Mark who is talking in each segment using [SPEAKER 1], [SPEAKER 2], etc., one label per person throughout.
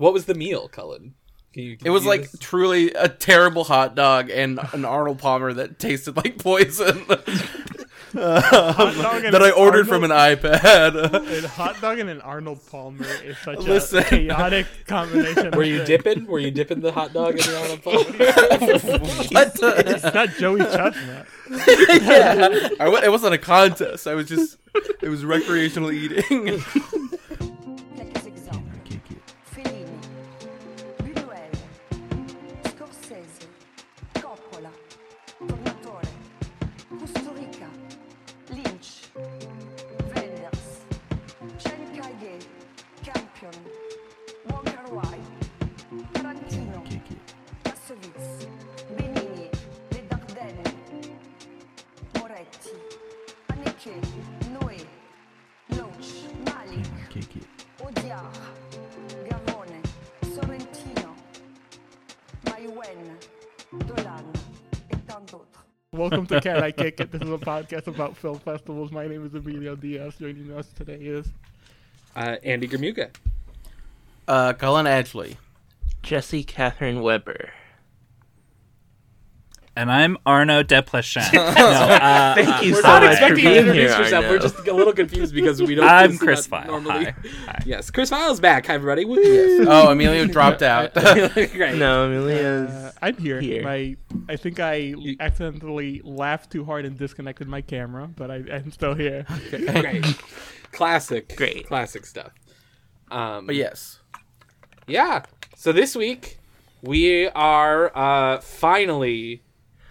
[SPEAKER 1] What was the meal, Cullen? Can you, can
[SPEAKER 2] It was like
[SPEAKER 1] this?
[SPEAKER 2] truly a terrible hot dog and an Arnold Palmer that tasted like poison.
[SPEAKER 3] Um, dog
[SPEAKER 2] that I
[SPEAKER 3] an
[SPEAKER 2] ordered from an iPad.
[SPEAKER 3] A hot dog and an Arnold Palmer is such
[SPEAKER 2] Listen.
[SPEAKER 3] a chaotic combination.
[SPEAKER 1] Were you
[SPEAKER 3] things.
[SPEAKER 1] dipping? Were you dipping the hot dog in the Arnold Palmer?
[SPEAKER 2] what?
[SPEAKER 3] It's not Joey Chestnut.
[SPEAKER 2] yeah. I w- it wasn't a contest. I was just. It was recreational eating.
[SPEAKER 3] Welcome to Can I Kick It? This is a podcast about film festivals. My name is Emilio Diaz. Joining us today is
[SPEAKER 1] uh, Andy Gramuga.
[SPEAKER 2] Uh, Colin Ashley.
[SPEAKER 4] Jesse Catherine Weber.
[SPEAKER 5] And I'm Arnaud Desplechin. no, uh,
[SPEAKER 4] Thank you
[SPEAKER 1] We're
[SPEAKER 4] so
[SPEAKER 1] not
[SPEAKER 4] much for
[SPEAKER 1] expecting you to introduce
[SPEAKER 4] here.
[SPEAKER 1] yourself. We're just a little confused because we don't.
[SPEAKER 5] I'm Chris
[SPEAKER 1] not
[SPEAKER 5] Feil.
[SPEAKER 1] Normally.
[SPEAKER 5] Hi. Hi.
[SPEAKER 1] Yes, Chris Feil's back. Hi, everybody. Woo.
[SPEAKER 2] Oh, Emilio dropped out.
[SPEAKER 1] Great.
[SPEAKER 4] no, Amelia's.
[SPEAKER 3] Uh, I'm here.
[SPEAKER 4] here.
[SPEAKER 3] My, I think I accidentally laughed too hard and disconnected my camera, but I, I'm still here.
[SPEAKER 1] Great. Classic.
[SPEAKER 4] Great.
[SPEAKER 1] Classic stuff. Um,
[SPEAKER 2] but yes.
[SPEAKER 1] Yeah. So this week we are uh, finally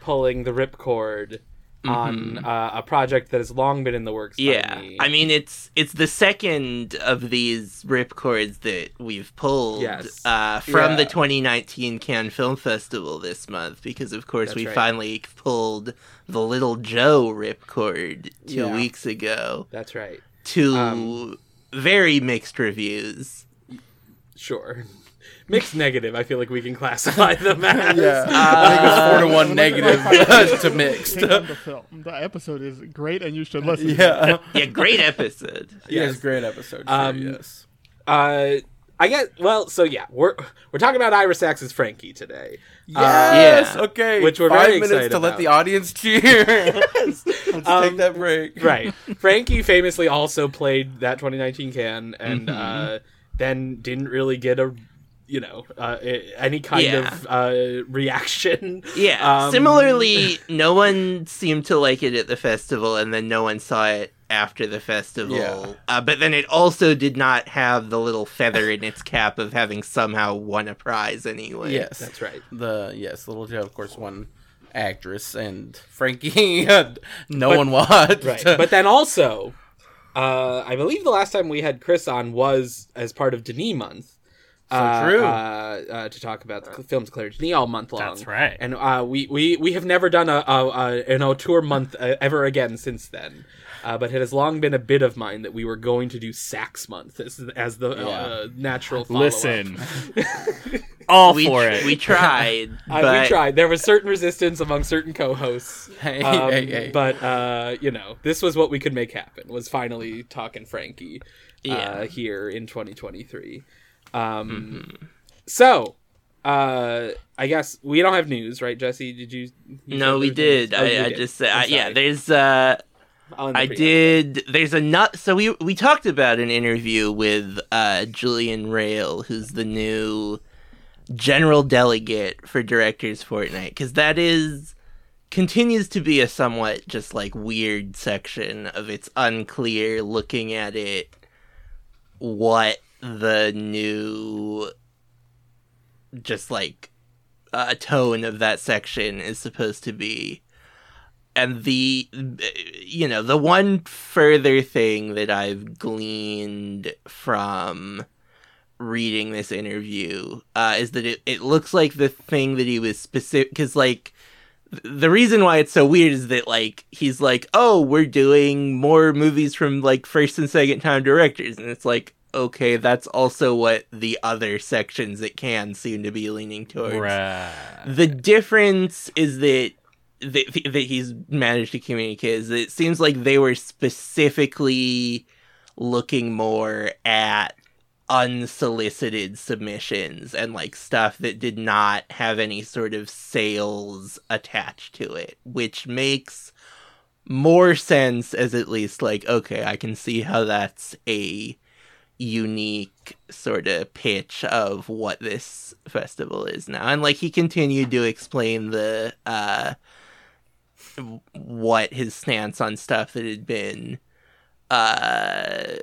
[SPEAKER 1] pulling the ripcord on uh, a project that has long been in the works.
[SPEAKER 4] yeah,
[SPEAKER 1] me.
[SPEAKER 4] I mean it's it's the second of these ripcords that we've pulled
[SPEAKER 1] Yes.
[SPEAKER 4] uh, from the 2019 Cannes Film Festival this month because of course
[SPEAKER 1] That's
[SPEAKER 4] we
[SPEAKER 1] right.
[SPEAKER 4] finally pulled the Little Joe ripcord two
[SPEAKER 2] Yeah.
[SPEAKER 4] weeks ago
[SPEAKER 1] that's right.
[SPEAKER 4] to
[SPEAKER 1] Um,
[SPEAKER 4] very mixed reviews.
[SPEAKER 1] Sure. Mixed negative. I feel like we Cannes classify them as.
[SPEAKER 2] Yeah. I think it was four to one negative to mixed.
[SPEAKER 3] Hang the film. The episode is great, and you should listen.
[SPEAKER 2] Yeah.
[SPEAKER 4] Yeah, great episode.
[SPEAKER 2] Yes, great episode. Sure,
[SPEAKER 1] Um,
[SPEAKER 2] yes.
[SPEAKER 1] Uh, I guess. well. So yeah, we're we're talking about Ira Sachs's Frankie today.
[SPEAKER 2] Yes.
[SPEAKER 4] yeah.
[SPEAKER 2] Okay.
[SPEAKER 1] Which we're
[SPEAKER 2] Five
[SPEAKER 1] very
[SPEAKER 2] minutes
[SPEAKER 1] excited
[SPEAKER 2] to let the audience cheer. Let's
[SPEAKER 1] Um,
[SPEAKER 2] take that break.
[SPEAKER 1] right. Frankie famously also played that 2019 can, and
[SPEAKER 4] Mm-hmm.
[SPEAKER 1] uh, then didn't really get a, you know, uh, any kind
[SPEAKER 4] Yeah.
[SPEAKER 1] of uh, reaction.
[SPEAKER 4] Yeah.
[SPEAKER 1] Um,
[SPEAKER 4] Similarly, no one seemed to like it at the festival, and then no one saw it after the festival.
[SPEAKER 2] Yeah.
[SPEAKER 4] Uh, but then it also did not have the little feather in its cap of having somehow won a prize anyway.
[SPEAKER 2] Yes.
[SPEAKER 1] That's right.
[SPEAKER 2] The yes, Little Joe, of course, won actress, and Frankie, no
[SPEAKER 1] But-
[SPEAKER 2] one watched.
[SPEAKER 1] Right. but then also, uh, I believe the last time we had Chris on was as part of Denis month.
[SPEAKER 2] So
[SPEAKER 1] uh,
[SPEAKER 2] true.
[SPEAKER 1] Uh, uh, to talk about the films declared Denis all month long.
[SPEAKER 5] That's right.
[SPEAKER 1] And uh, we, we we have never done a, a, a an auteur month uh, ever again since then. Uh, but it has long been a bit of mine that we were going to do Sachs month as, as the uh, natural follow-up.
[SPEAKER 5] Listen, all
[SPEAKER 4] We,
[SPEAKER 5] for it.
[SPEAKER 4] we tried,
[SPEAKER 1] Uh,
[SPEAKER 4] but
[SPEAKER 1] we tried. There was certain resistance among certain co-hosts.
[SPEAKER 2] Hey,
[SPEAKER 1] Um,
[SPEAKER 2] hey, hey.
[SPEAKER 1] But uh, you know, this was what we could make happen. Was finally talking Frankie uh,
[SPEAKER 4] Yeah.
[SPEAKER 1] here in 2023. Um,
[SPEAKER 4] Mm-hmm.
[SPEAKER 1] So, uh, I guess we don't have news, right, Jesse? Did you? you
[SPEAKER 4] no, we did.
[SPEAKER 1] Oh,
[SPEAKER 4] I, I
[SPEAKER 1] did.
[SPEAKER 4] just said,
[SPEAKER 1] I'm
[SPEAKER 4] uh, yeah. There's uh, I did. There's a nut. So we we talked about an interview with uh, Julien Rejl, who's the new general delegate for Directors Fortnight, because that is continues to be a somewhat just like weird section of it's unclear looking at it what the new just like uh, tone of that section is supposed to be. And the you know the one further thing that i've gleaned from reading this interview uh, is that it, it looks like the thing that he was specific because like the reason why it's so weird is that like he's like oh we're doing more movies from like first and second time directors. And it's like okay that's also what the other sections it can seem to be leaning towards
[SPEAKER 5] Right.
[SPEAKER 4] the difference is that that, that he's managed to communicate is that it seems like they were specifically looking more at unsolicited submissions and like stuff that did not have any sort of sales attached to it, which makes more sense as at least like okay, I can see how that's a unique sort of pitch of what this festival is now. And like he continued to explain the uh what his stance on stuff that had been uh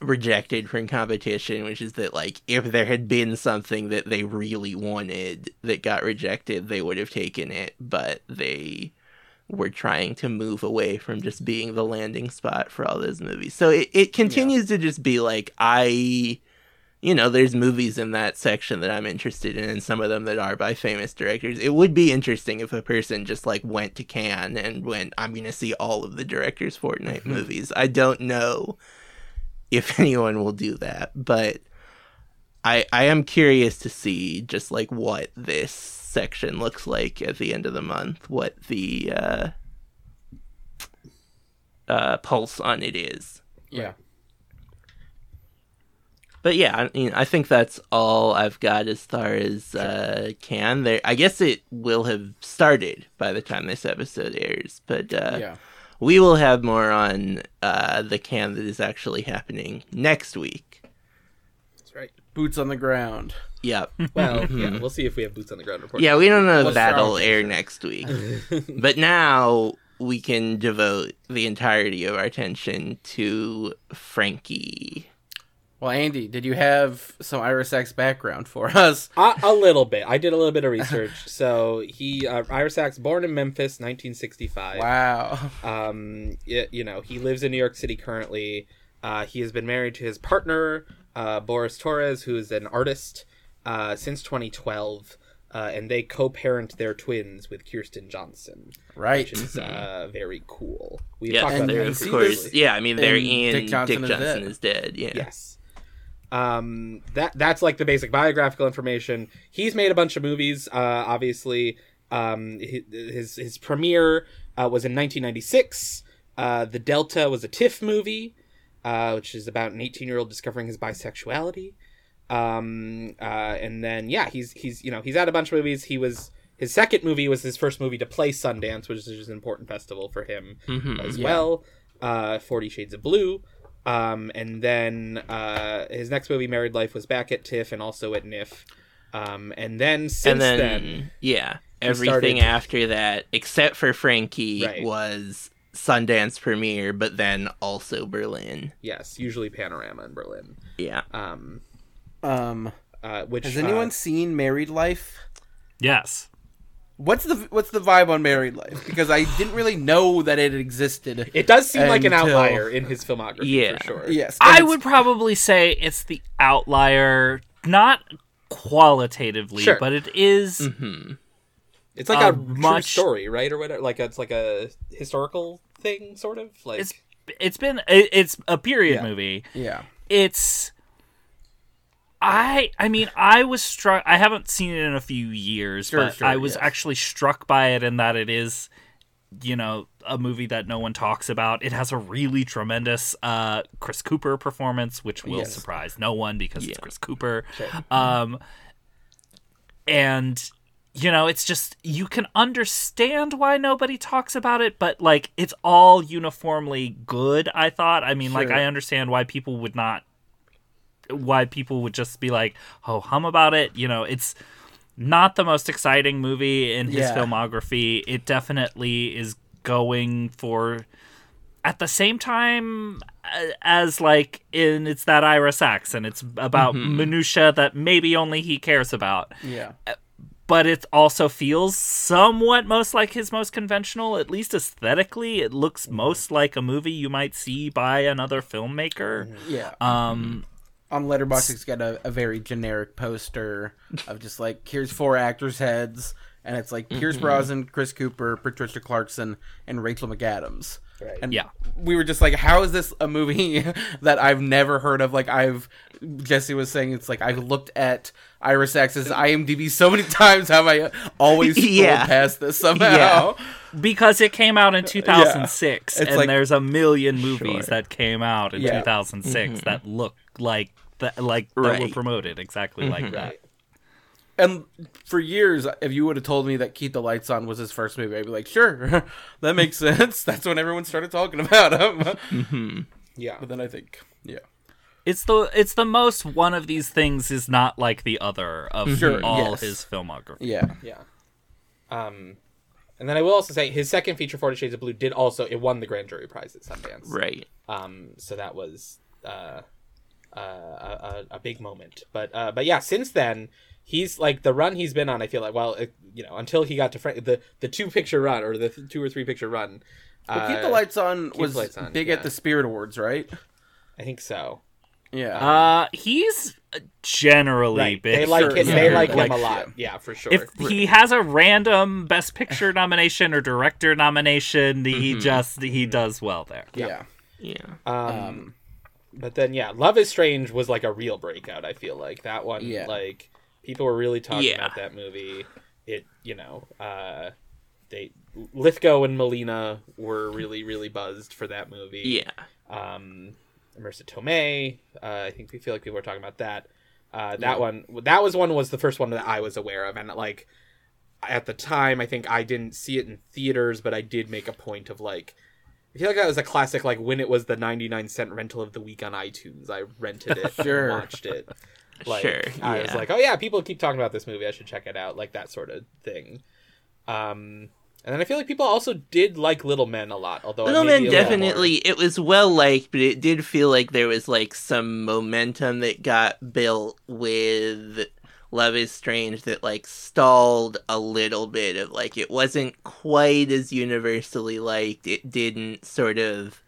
[SPEAKER 4] rejected from competition, which is that like if there had been something that they really wanted that got rejected, they would have taken it, but they were trying to move away from just being the landing spot for all those movies. So it, it continues to just be like I you know, there's movies in that section that I'm interested in, and some of them that are by famous directors. It would be interesting if a person just like went to Cannes and went, I'm going to see all of the director's Fortnight mm-hmm. movies. I don't know if anyone will do that, but I I am curious to see just like what this section looks like at the end of the month, what the uh, uh, pulse on it is.
[SPEAKER 2] Yeah.
[SPEAKER 4] But yeah, I mean, I think that's all I've got as far as uh, Cannes. There, I guess it will have started by the time this episode airs, but uh,
[SPEAKER 2] Yeah.
[SPEAKER 4] we will have more on uh, the Cannes that is actually happening next week.
[SPEAKER 1] That's right.
[SPEAKER 2] Boots on the ground.
[SPEAKER 4] Yep.
[SPEAKER 1] Well, yeah, we'll see if we have boots on the ground report.
[SPEAKER 4] Yeah, we don't know if
[SPEAKER 2] What's
[SPEAKER 4] that'll air next week. but now we can devote the entirety of our attention to Frankie.
[SPEAKER 2] Well, Andy, did you have some Ira Sachs background for us?
[SPEAKER 1] A, a little bit. I did a little bit of research. so he, uh, Ira Sachs, born in Memphis, 1965.
[SPEAKER 2] Wow.
[SPEAKER 1] Um, y- you know, he lives in New York City currently. Uh, he has been married to his partner, uh, Boris Torres, who is an artist, uh, since 2012. Uh, and they co-parent their twins with Kirsten Johnson,
[SPEAKER 2] Right.
[SPEAKER 1] which is uh, very cool. We've
[SPEAKER 4] Yeah,
[SPEAKER 1] talked about that
[SPEAKER 4] of course. Yeah, I mean they're
[SPEAKER 2] in
[SPEAKER 4] in
[SPEAKER 2] Dick
[SPEAKER 4] Dick
[SPEAKER 2] Johnson
[SPEAKER 4] Johnson,
[SPEAKER 2] is Dead.
[SPEAKER 4] is dead. Yeah.
[SPEAKER 1] Yes. Um, that that's like the basic biographical information. He's made a bunch of movies. Uh, obviously, um, his his premiere uh, was in 1996. Uh, the Delta was a TIFF movie, uh, which is about an 18 year old discovering his bisexuality. Um, uh, and then yeah, he's he's you know he's had a bunch of movies. He was his second movie was his first movie to play Sundance, which is an important festival for him
[SPEAKER 4] Mhm.
[SPEAKER 1] as
[SPEAKER 2] Yeah.
[SPEAKER 1] well. Uh, Forty Shades of Blue. Um, and then uh, his next movie, Married Life, was back at TIFF and also at NIF. Um, and then since
[SPEAKER 4] and then,
[SPEAKER 1] then,
[SPEAKER 4] yeah, everything
[SPEAKER 1] started-
[SPEAKER 4] after that, except for Frankie,
[SPEAKER 1] Right.
[SPEAKER 4] was Sundance premiere, but then also Berlin.
[SPEAKER 1] yes, usually Panorama in Berlin.
[SPEAKER 4] Yeah.
[SPEAKER 1] Um,
[SPEAKER 2] Um,
[SPEAKER 1] uh, which
[SPEAKER 2] has anyone
[SPEAKER 1] uh,
[SPEAKER 2] seen Married Life?
[SPEAKER 5] Yes.
[SPEAKER 2] What's the what's the vibe on Married Life? Because I didn't really know that it existed.
[SPEAKER 1] it does seem like an outlier in his filmography
[SPEAKER 4] Yeah.
[SPEAKER 1] for sure.
[SPEAKER 2] Yes, and
[SPEAKER 5] I
[SPEAKER 2] it's-
[SPEAKER 5] would probably say it's the outlier, not qualitatively,
[SPEAKER 1] Sure.
[SPEAKER 5] but it is
[SPEAKER 4] hmm
[SPEAKER 1] It's like a true
[SPEAKER 5] much-
[SPEAKER 1] story, right, or whatever. Like it's like a historical thing, sort of. Like
[SPEAKER 5] it's it's been it, it's a period
[SPEAKER 1] Yeah.
[SPEAKER 5] movie.
[SPEAKER 2] Yeah.
[SPEAKER 5] It's I I mean I was struck I haven't seen it in a few years,
[SPEAKER 2] Sure,
[SPEAKER 5] but
[SPEAKER 2] sure,
[SPEAKER 5] I was
[SPEAKER 2] yes.
[SPEAKER 5] actually struck by it in that it is you know a movie that no one talks about. It has a really tremendous uh Chris Cooper performance which will
[SPEAKER 2] Yes.
[SPEAKER 5] surprise no one because it's Chris Cooper. Um and you know it's just you can understand why nobody talks about it but like it's all uniformly good i thought. I mean like i understand why people would not why people would just be like oh hum about it. You know it's not the most exciting movie in his
[SPEAKER 2] Yeah.
[SPEAKER 5] filmography. It definitely is going for at the same time uh, as like in it's that Ira Sachs and it's about minutia that maybe only he cares about.
[SPEAKER 2] Yeah.
[SPEAKER 5] But it also feels somewhat most like his most conventional at least aesthetically it looks most like a movie you might see by another filmmaker
[SPEAKER 2] Yeah.
[SPEAKER 5] um
[SPEAKER 2] on Letterboxd, it's got a, a very generic poster of just like here's four actors' heads, and it's like Pierce
[SPEAKER 1] Mm-hmm.
[SPEAKER 2] Brosnan, Chris Cooper, Patricia Clarkson, and Rachel McAdams.
[SPEAKER 1] Right.
[SPEAKER 2] And
[SPEAKER 5] Yeah.
[SPEAKER 2] we were just like, how is this a movie that I've never heard of? Like I've Jesse was saying, it's like I've looked at Ira Sachs's IMDb so many times. Have I always scrolled
[SPEAKER 4] Yeah.
[SPEAKER 2] past this somehow?
[SPEAKER 5] because it came out in 2006
[SPEAKER 2] It's
[SPEAKER 5] and
[SPEAKER 2] like-
[SPEAKER 5] there's a million movies
[SPEAKER 4] Sure.
[SPEAKER 5] that came out in
[SPEAKER 2] Yeah.
[SPEAKER 5] 2006 mm-hmm. that look like that like that were promoted exactly like mm-hmm.
[SPEAKER 1] that.
[SPEAKER 2] And for years, if you would have told me that Keep the Lights On was his first movie, I'd be like, sure, that makes sense. That's when everyone started talking about him. Mm-hmm.
[SPEAKER 1] Yeah.
[SPEAKER 2] but then I think, yeah,
[SPEAKER 5] It's the it's the most one of these things is not like the other of
[SPEAKER 2] Sure,
[SPEAKER 5] all
[SPEAKER 2] yes.
[SPEAKER 5] his filmography.
[SPEAKER 2] yeah,
[SPEAKER 1] Yeah. Um, and then I will also say his second feature, Forty Shades of Blue, did also it won the grand jury prize at Sundance.
[SPEAKER 4] Right.
[SPEAKER 1] Um, so that was uh, uh, a, a a big moment. But uh, but yeah, since then he's like the run he's been on. I feel like well, it, you know, until he got to Frank, the the two picture run or the th- two or three picture run.
[SPEAKER 2] But Keep
[SPEAKER 1] uh,
[SPEAKER 2] the Lights On
[SPEAKER 1] the
[SPEAKER 2] was
[SPEAKER 1] Lights On,
[SPEAKER 2] big
[SPEAKER 1] yeah.
[SPEAKER 2] at the Spirit Awards, right?
[SPEAKER 1] I think so.
[SPEAKER 2] Yeah,
[SPEAKER 5] Uh, he's generally
[SPEAKER 1] Right.
[SPEAKER 5] big.
[SPEAKER 1] They like
[SPEAKER 2] Sure,
[SPEAKER 1] it.
[SPEAKER 2] yeah.
[SPEAKER 1] They like
[SPEAKER 2] Like,
[SPEAKER 1] him a lot.
[SPEAKER 2] yeah.
[SPEAKER 1] Yeah, for sure.
[SPEAKER 5] if he has a random Best Picture nomination or Director nomination, he just he does well there.
[SPEAKER 2] yeah,
[SPEAKER 4] Yeah.
[SPEAKER 1] um,
[SPEAKER 2] um,
[SPEAKER 1] but then yeah, Love is Strange was like a real breakout. I feel like that one.
[SPEAKER 2] Yeah.
[SPEAKER 1] Like people were really talking
[SPEAKER 4] Yeah.
[SPEAKER 1] about that movie. It you know uh, they Lithgow and Molina were really really buzzed for that movie.
[SPEAKER 4] Yeah.
[SPEAKER 1] um, Marisa Tomei. Uh, I think we feel like people were talking about that. Uh, that one, that was one was the first one that I was aware of, and like at the time, I think I didn't see it in theaters, but I did make a point of like. I feel like that was a classic. Like when it was the ninety nine cent rental of the week on iTunes, I rented it
[SPEAKER 2] Sure.
[SPEAKER 1] watched it. Like,
[SPEAKER 4] Sure,
[SPEAKER 1] I was like, oh yeah, people keep talking about this movie. I should check it out. Like that sort of thing. Um, and then I feel like people also did like Little Men a lot. Although
[SPEAKER 4] Little Men
[SPEAKER 1] a little more-
[SPEAKER 4] definitely it was well liked, but it did feel like there was like some momentum that got built with Love is Strange that like stalled a little bit of like it wasn't quite as universally liked. It didn't sort of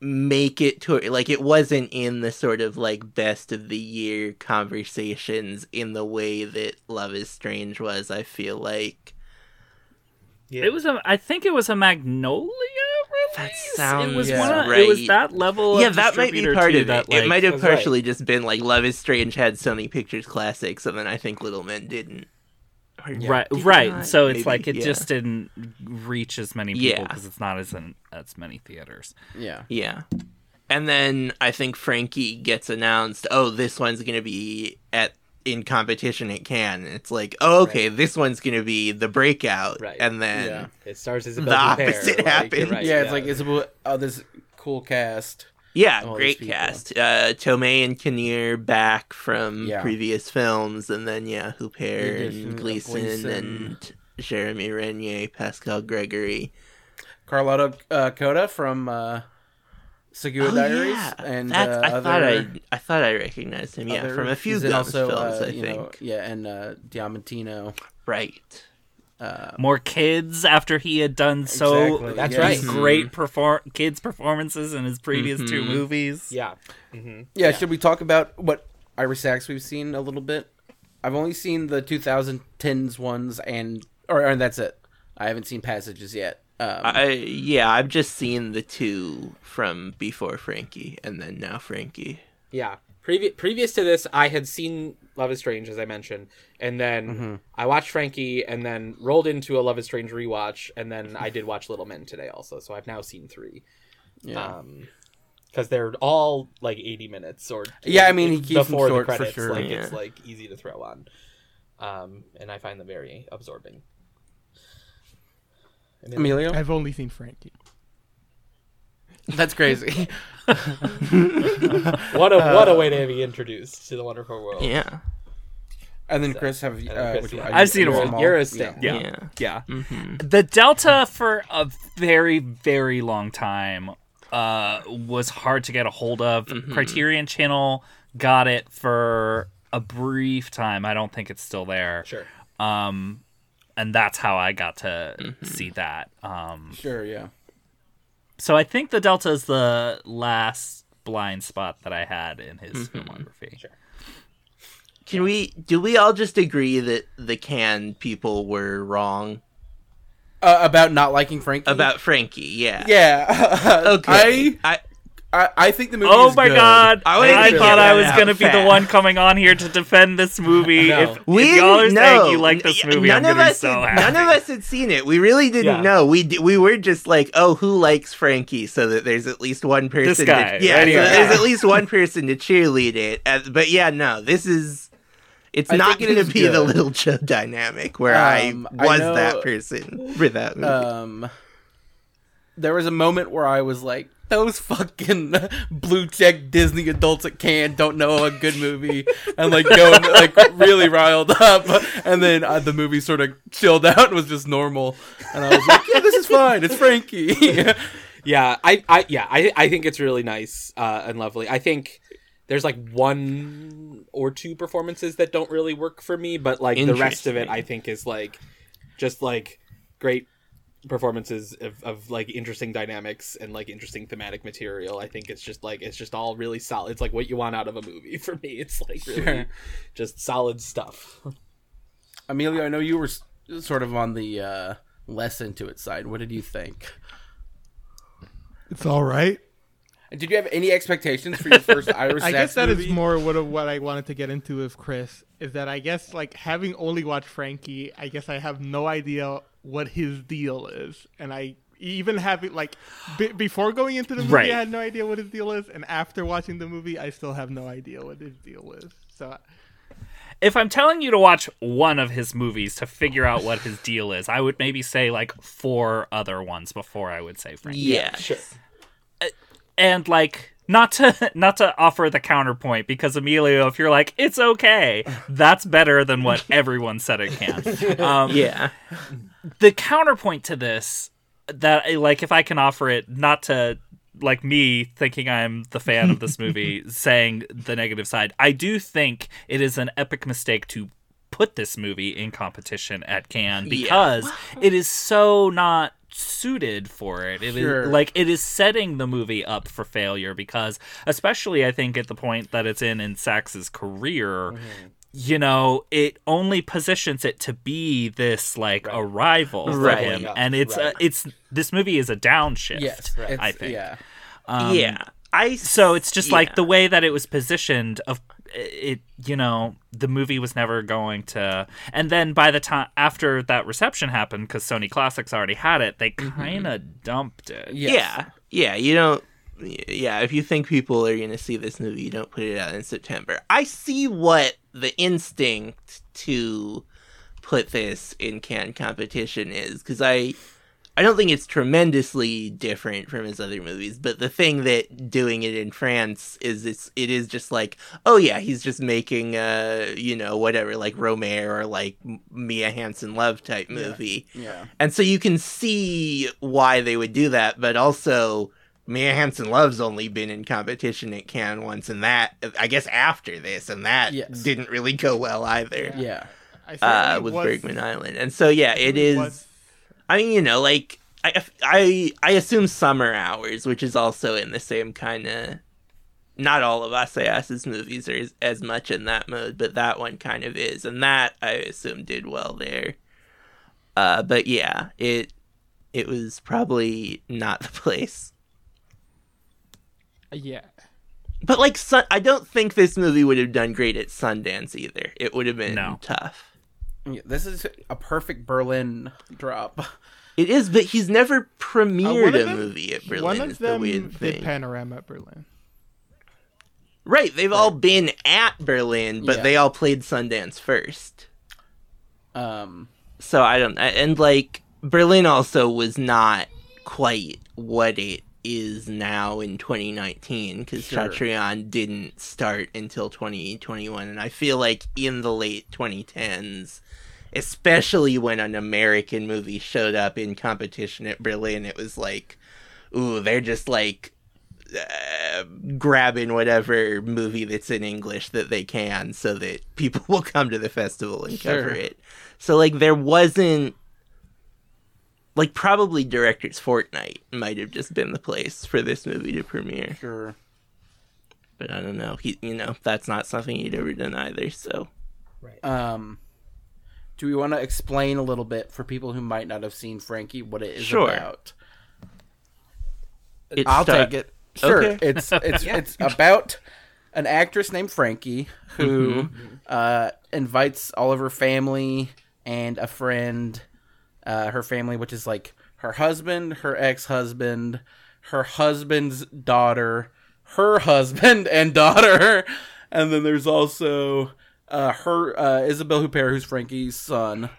[SPEAKER 4] make it to like it wasn't in the sort of like best of the year conversations in the way that Love is Strange was, I feel like.
[SPEAKER 1] Yeah.
[SPEAKER 5] It was a. I think it was a Magnolia release.
[SPEAKER 4] That
[SPEAKER 5] it
[SPEAKER 4] sounds
[SPEAKER 5] was
[SPEAKER 2] Yeah.
[SPEAKER 5] one of, It was that level.
[SPEAKER 4] yeah,
[SPEAKER 5] of
[SPEAKER 4] that might be part of it.
[SPEAKER 5] that,
[SPEAKER 4] it
[SPEAKER 5] like-
[SPEAKER 4] might have
[SPEAKER 1] That's right.
[SPEAKER 4] partially just been like Love is Strange had Sony Pictures classics, and then I think Little Men didn't. Or
[SPEAKER 5] right,
[SPEAKER 4] did
[SPEAKER 5] right.
[SPEAKER 4] not?
[SPEAKER 5] So it's
[SPEAKER 4] Maybe,
[SPEAKER 5] like it
[SPEAKER 4] yeah.
[SPEAKER 5] just didn't reach as many people
[SPEAKER 4] Yeah.
[SPEAKER 5] because it's not as in as many theaters.
[SPEAKER 2] yeah.
[SPEAKER 4] yeah. And then I think Frankie gets announced. Oh, this one's gonna be at in competition it Cannes. It's like, oh, okay, this one's gonna be the breakout,
[SPEAKER 1] Right.
[SPEAKER 4] and then
[SPEAKER 2] Yeah.
[SPEAKER 1] It stars Isabelle
[SPEAKER 4] The
[SPEAKER 1] Huppert,
[SPEAKER 4] opposite
[SPEAKER 1] like, you're right,
[SPEAKER 2] yeah, it's like it's about oh this cool cast.
[SPEAKER 4] Yeah,
[SPEAKER 2] all
[SPEAKER 4] great cast. Uh, Tomei and Kinnear back from
[SPEAKER 2] Yeah.
[SPEAKER 4] previous films, and then yeah,
[SPEAKER 2] The
[SPEAKER 4] Huppert and
[SPEAKER 2] of
[SPEAKER 4] Gleeson,
[SPEAKER 2] Gleeson.
[SPEAKER 4] and Jérémie Renier, Pascal Greggory.
[SPEAKER 2] Carloto uh, Cotta from uh, Tsugua
[SPEAKER 4] Oh,
[SPEAKER 2] Diaries,
[SPEAKER 4] yeah.
[SPEAKER 2] and uh,
[SPEAKER 4] I
[SPEAKER 2] other,
[SPEAKER 4] thought I I thought I recognized him. Yeah,
[SPEAKER 2] other-
[SPEAKER 4] from a few
[SPEAKER 2] he's in
[SPEAKER 4] Guns
[SPEAKER 2] also,
[SPEAKER 4] films,
[SPEAKER 2] uh,
[SPEAKER 4] I
[SPEAKER 2] you
[SPEAKER 4] think.
[SPEAKER 2] know, yeah, and uh, Diamantino.
[SPEAKER 4] Right.
[SPEAKER 5] Uh, More kids after he had done so
[SPEAKER 2] Exactly,
[SPEAKER 1] That's
[SPEAKER 2] yeah.
[SPEAKER 1] right.
[SPEAKER 5] great perform kids performances in his previous two movies.
[SPEAKER 1] Yeah. Mm-hmm.
[SPEAKER 2] Yeah, should we talk about what Ira Sachs we've seen a little bit? I've only seen the 2010s ones, and or, and that's it. I haven't seen Passages yet. Um,
[SPEAKER 4] I yeah, I've just seen the two from before Frankie, and then now Frankie.
[SPEAKER 1] Yeah. Previ- previous to this, I had seen Love is Strange, as I mentioned, and then
[SPEAKER 2] Mm-hmm.
[SPEAKER 1] I watched Frankie, and then rolled into a Love is Strange rewatch, and then I did watch Little Men today also. So I've now seen three.
[SPEAKER 2] yeah.
[SPEAKER 1] Um, because they're all like 80 minutes or
[SPEAKER 2] Yeah, I mean, he keeps them
[SPEAKER 1] before
[SPEAKER 2] short
[SPEAKER 1] the
[SPEAKER 2] for
[SPEAKER 1] credits.
[SPEAKER 2] sure.
[SPEAKER 1] Like it's like easy to throw on, um, and I find them very absorbing.
[SPEAKER 2] Emilio,
[SPEAKER 3] I've only seen Frankie.
[SPEAKER 2] that's crazy.
[SPEAKER 1] What a what a way to be introduced to the wonderful world.
[SPEAKER 4] Yeah.
[SPEAKER 2] and then Chris, have
[SPEAKER 1] then
[SPEAKER 2] uh,
[SPEAKER 1] Chris,
[SPEAKER 2] which,
[SPEAKER 1] yeah.
[SPEAKER 5] I've seen
[SPEAKER 2] you're
[SPEAKER 5] them all.
[SPEAKER 2] all-
[SPEAKER 1] You're a stick.
[SPEAKER 5] Yeah.
[SPEAKER 4] Yeah.
[SPEAKER 5] Yeah.
[SPEAKER 4] hmm
[SPEAKER 5] The Delta for a very, very long time uh, was hard to get a hold of. Criterion Channel got it for a brief time. I don't think it's still there.
[SPEAKER 1] Sure.
[SPEAKER 5] Um, and that's how I got to see that. Um,
[SPEAKER 2] Sure, yeah.
[SPEAKER 5] so I think the Delta is the last blind spot that I had in his filmography.
[SPEAKER 1] Sure.
[SPEAKER 4] Can we? Do we all just agree that the Cannes people were wrong
[SPEAKER 2] Uh, about not liking Frankie.
[SPEAKER 4] about Frankie? Yeah.
[SPEAKER 2] yeah.
[SPEAKER 4] Okay.
[SPEAKER 2] I
[SPEAKER 4] I
[SPEAKER 2] I, I think the movie.
[SPEAKER 5] Oh
[SPEAKER 2] is
[SPEAKER 5] my
[SPEAKER 2] good.
[SPEAKER 5] god!
[SPEAKER 4] I
[SPEAKER 5] I,
[SPEAKER 4] wanted
[SPEAKER 5] thought I was gonna be the one coming on here to defend this movie.
[SPEAKER 2] No.
[SPEAKER 5] If,
[SPEAKER 4] We
[SPEAKER 5] if y'all are
[SPEAKER 4] didn't
[SPEAKER 5] saying
[SPEAKER 4] know.
[SPEAKER 5] you like this movie,
[SPEAKER 4] None
[SPEAKER 5] I'm
[SPEAKER 4] of
[SPEAKER 5] gonna be
[SPEAKER 4] us,
[SPEAKER 5] so
[SPEAKER 4] had,
[SPEAKER 5] happy.
[SPEAKER 4] none of us had seen it. We really didn't
[SPEAKER 5] Yeah.
[SPEAKER 4] know. We d- we were just like, oh, who likes Frankie? So that there's at least one person.
[SPEAKER 5] guy,
[SPEAKER 4] to, yeah,
[SPEAKER 5] right
[SPEAKER 4] so
[SPEAKER 5] here.
[SPEAKER 4] there's
[SPEAKER 5] Yeah.
[SPEAKER 4] at least one person to cheerlead it. Uh, but yeah, no, this is. It's
[SPEAKER 2] I
[SPEAKER 4] not going to
[SPEAKER 2] is
[SPEAKER 4] be the little Joe dynamic where
[SPEAKER 2] Um,
[SPEAKER 4] I
[SPEAKER 2] I
[SPEAKER 4] was
[SPEAKER 2] know-
[SPEAKER 4] that person for that movie.
[SPEAKER 2] Um, there was a moment where I was like, "Those fucking blue check Disney adults at Cannes don't know a good movie," and like going like really riled up. And then uh, the movie sort of chilled out and was just normal. And I was like, "Yeah, this is fine. It's Frankie."
[SPEAKER 1] Yeah, I, I, yeah, I, I think it's really nice uh, and lovely. I think there's like one or two performances that don't really work for me, but like the rest of it, I think is like just like great performances of, of like interesting dynamics and like interesting thematic material. I think it's just like it's just all really solid. It's like what you want out of a movie for me. It's like really
[SPEAKER 2] Sure.
[SPEAKER 1] just solid stuff.
[SPEAKER 2] Emilio, I know you were sort of on the uh, less into it side. What did you think?
[SPEAKER 3] It's all right.
[SPEAKER 2] Did you have any expectations for your first Ira?
[SPEAKER 3] I guess
[SPEAKER 2] Sachs
[SPEAKER 3] that is
[SPEAKER 2] movie?
[SPEAKER 3] more what what I wanted to get into with Chris is that I guess like having only watched Frankie, I guess I have no idea what his deal is, and I even having like be before going into the movie,
[SPEAKER 5] Right.
[SPEAKER 3] I had no idea what his deal is, and after watching the movie, I still have no idea what his deal is. So
[SPEAKER 5] if I'm telling you to watch one of his movies to figure out what his deal is, I would maybe say like four other ones before I would say Frankie.
[SPEAKER 4] yeah,
[SPEAKER 1] Sure.
[SPEAKER 5] and like not to not to offer the counterpoint because Emilio, if you're like it's okay, that's better than what everyone said it Cannes. Um,
[SPEAKER 4] yeah.
[SPEAKER 5] The counterpoint to this that like if I can offer it not to like me thinking I'm the fan of this movie saying the negative side I do think it is an epic mistake to put this movie in competition at Cannes because it is so not suited for it. It is
[SPEAKER 2] Sure.
[SPEAKER 5] like it is setting the movie up for failure because especially I think at the point that it's in in Sachs's career mm-hmm. You know, it only positions it to be this like a rival for
[SPEAKER 4] Right.
[SPEAKER 5] him,
[SPEAKER 1] Yeah,
[SPEAKER 5] and it's
[SPEAKER 1] right.
[SPEAKER 5] uh, it's this movie is a downshift.
[SPEAKER 2] Yes, it's-
[SPEAKER 5] I think.
[SPEAKER 2] Yeah.
[SPEAKER 5] Um,
[SPEAKER 4] yeah. I
[SPEAKER 5] So it's just
[SPEAKER 4] yeah.
[SPEAKER 5] like the way that it was positioned. Of it, you know, the movie was never going to. And then by the time after that reception happened, because Sony Classics already had it, they kind of dumped it.
[SPEAKER 2] Yes.
[SPEAKER 4] Yeah, yeah. You don't. Yeah, if you think people are gonna see this movie, you don't put it out in September. I see what the instinct to put this in Cannes competition is because I, I don't think it's tremendously different from his other movies. But the thing that doing it in France is it's it is just like oh yeah he's just making uh you know whatever like Rohmer or like Mia Hansen-Løve type movie.
[SPEAKER 2] Yeah.
[SPEAKER 4] And so you can see why they would do that, but also Mia Hansen-Løve's only been in competition at Cannes once, and that I guess after this, and that
[SPEAKER 2] Yes.
[SPEAKER 4] didn't really go well either.
[SPEAKER 2] Yeah.
[SPEAKER 3] I
[SPEAKER 4] Uh,
[SPEAKER 3] certainly
[SPEAKER 4] with
[SPEAKER 3] was-
[SPEAKER 4] Bergman Island, and so yeah, it is.
[SPEAKER 3] was-
[SPEAKER 4] I mean, you know, like I, I, I assume Summer Hours, which is also in the same kind of. Not all of Assayas's movies are as, as much in that mode, but that one kind of is, and that I assume did well there. Uh, but yeah, it it was probably not the place.
[SPEAKER 3] Yeah.
[SPEAKER 4] But like, Sun- I don't think this movie would have done great at Sundance either. It would have been
[SPEAKER 5] No.
[SPEAKER 4] tough.
[SPEAKER 2] Yeah, This is a perfect Berlin drop.
[SPEAKER 4] It is, but he's never
[SPEAKER 3] Uh,
[SPEAKER 4] premiered
[SPEAKER 3] one
[SPEAKER 4] a
[SPEAKER 3] them-
[SPEAKER 4] movie at Berlin.
[SPEAKER 3] One
[SPEAKER 4] is
[SPEAKER 3] of
[SPEAKER 4] the
[SPEAKER 3] them
[SPEAKER 4] weird
[SPEAKER 3] did. Panorama at Berlin.
[SPEAKER 4] right, they've all been at Berlin, but
[SPEAKER 2] Yeah.
[SPEAKER 4] they all played Sundance first.
[SPEAKER 2] Um,
[SPEAKER 4] So I don't, and like Berlin also was not quite what it is now in 2019 because
[SPEAKER 2] Sure.
[SPEAKER 4] Chatrian didn't start until 2021, and I feel like in the late 2010s, especially when an American movie showed up in competition at Berlin, it was like, ooh, they're just like uh, grabbing whatever movie that's in English that they can so that people will come to the festival and cover it. So like there wasn't like probably Director's Fortnight might have just been the place for this movie to premiere.
[SPEAKER 2] sure.
[SPEAKER 4] But I don't know. He you know, that's not something he'd ever done either, so
[SPEAKER 2] Um, do we want to explain a little bit for people who might not have seen Frankie what it is
[SPEAKER 4] Sure.
[SPEAKER 2] about?
[SPEAKER 4] It
[SPEAKER 2] I'll
[SPEAKER 4] star-
[SPEAKER 2] take it. Sure.
[SPEAKER 4] Okay.
[SPEAKER 2] It's it's it's about an actress named Frankie who uh, invites all of her family and a friend. Uh, her family, which is like her husband, her ex-husband, her husband's daughter, her husband and daughter, and then there's also uh, her uh, Isabelle Huppert, who's Frankie's son,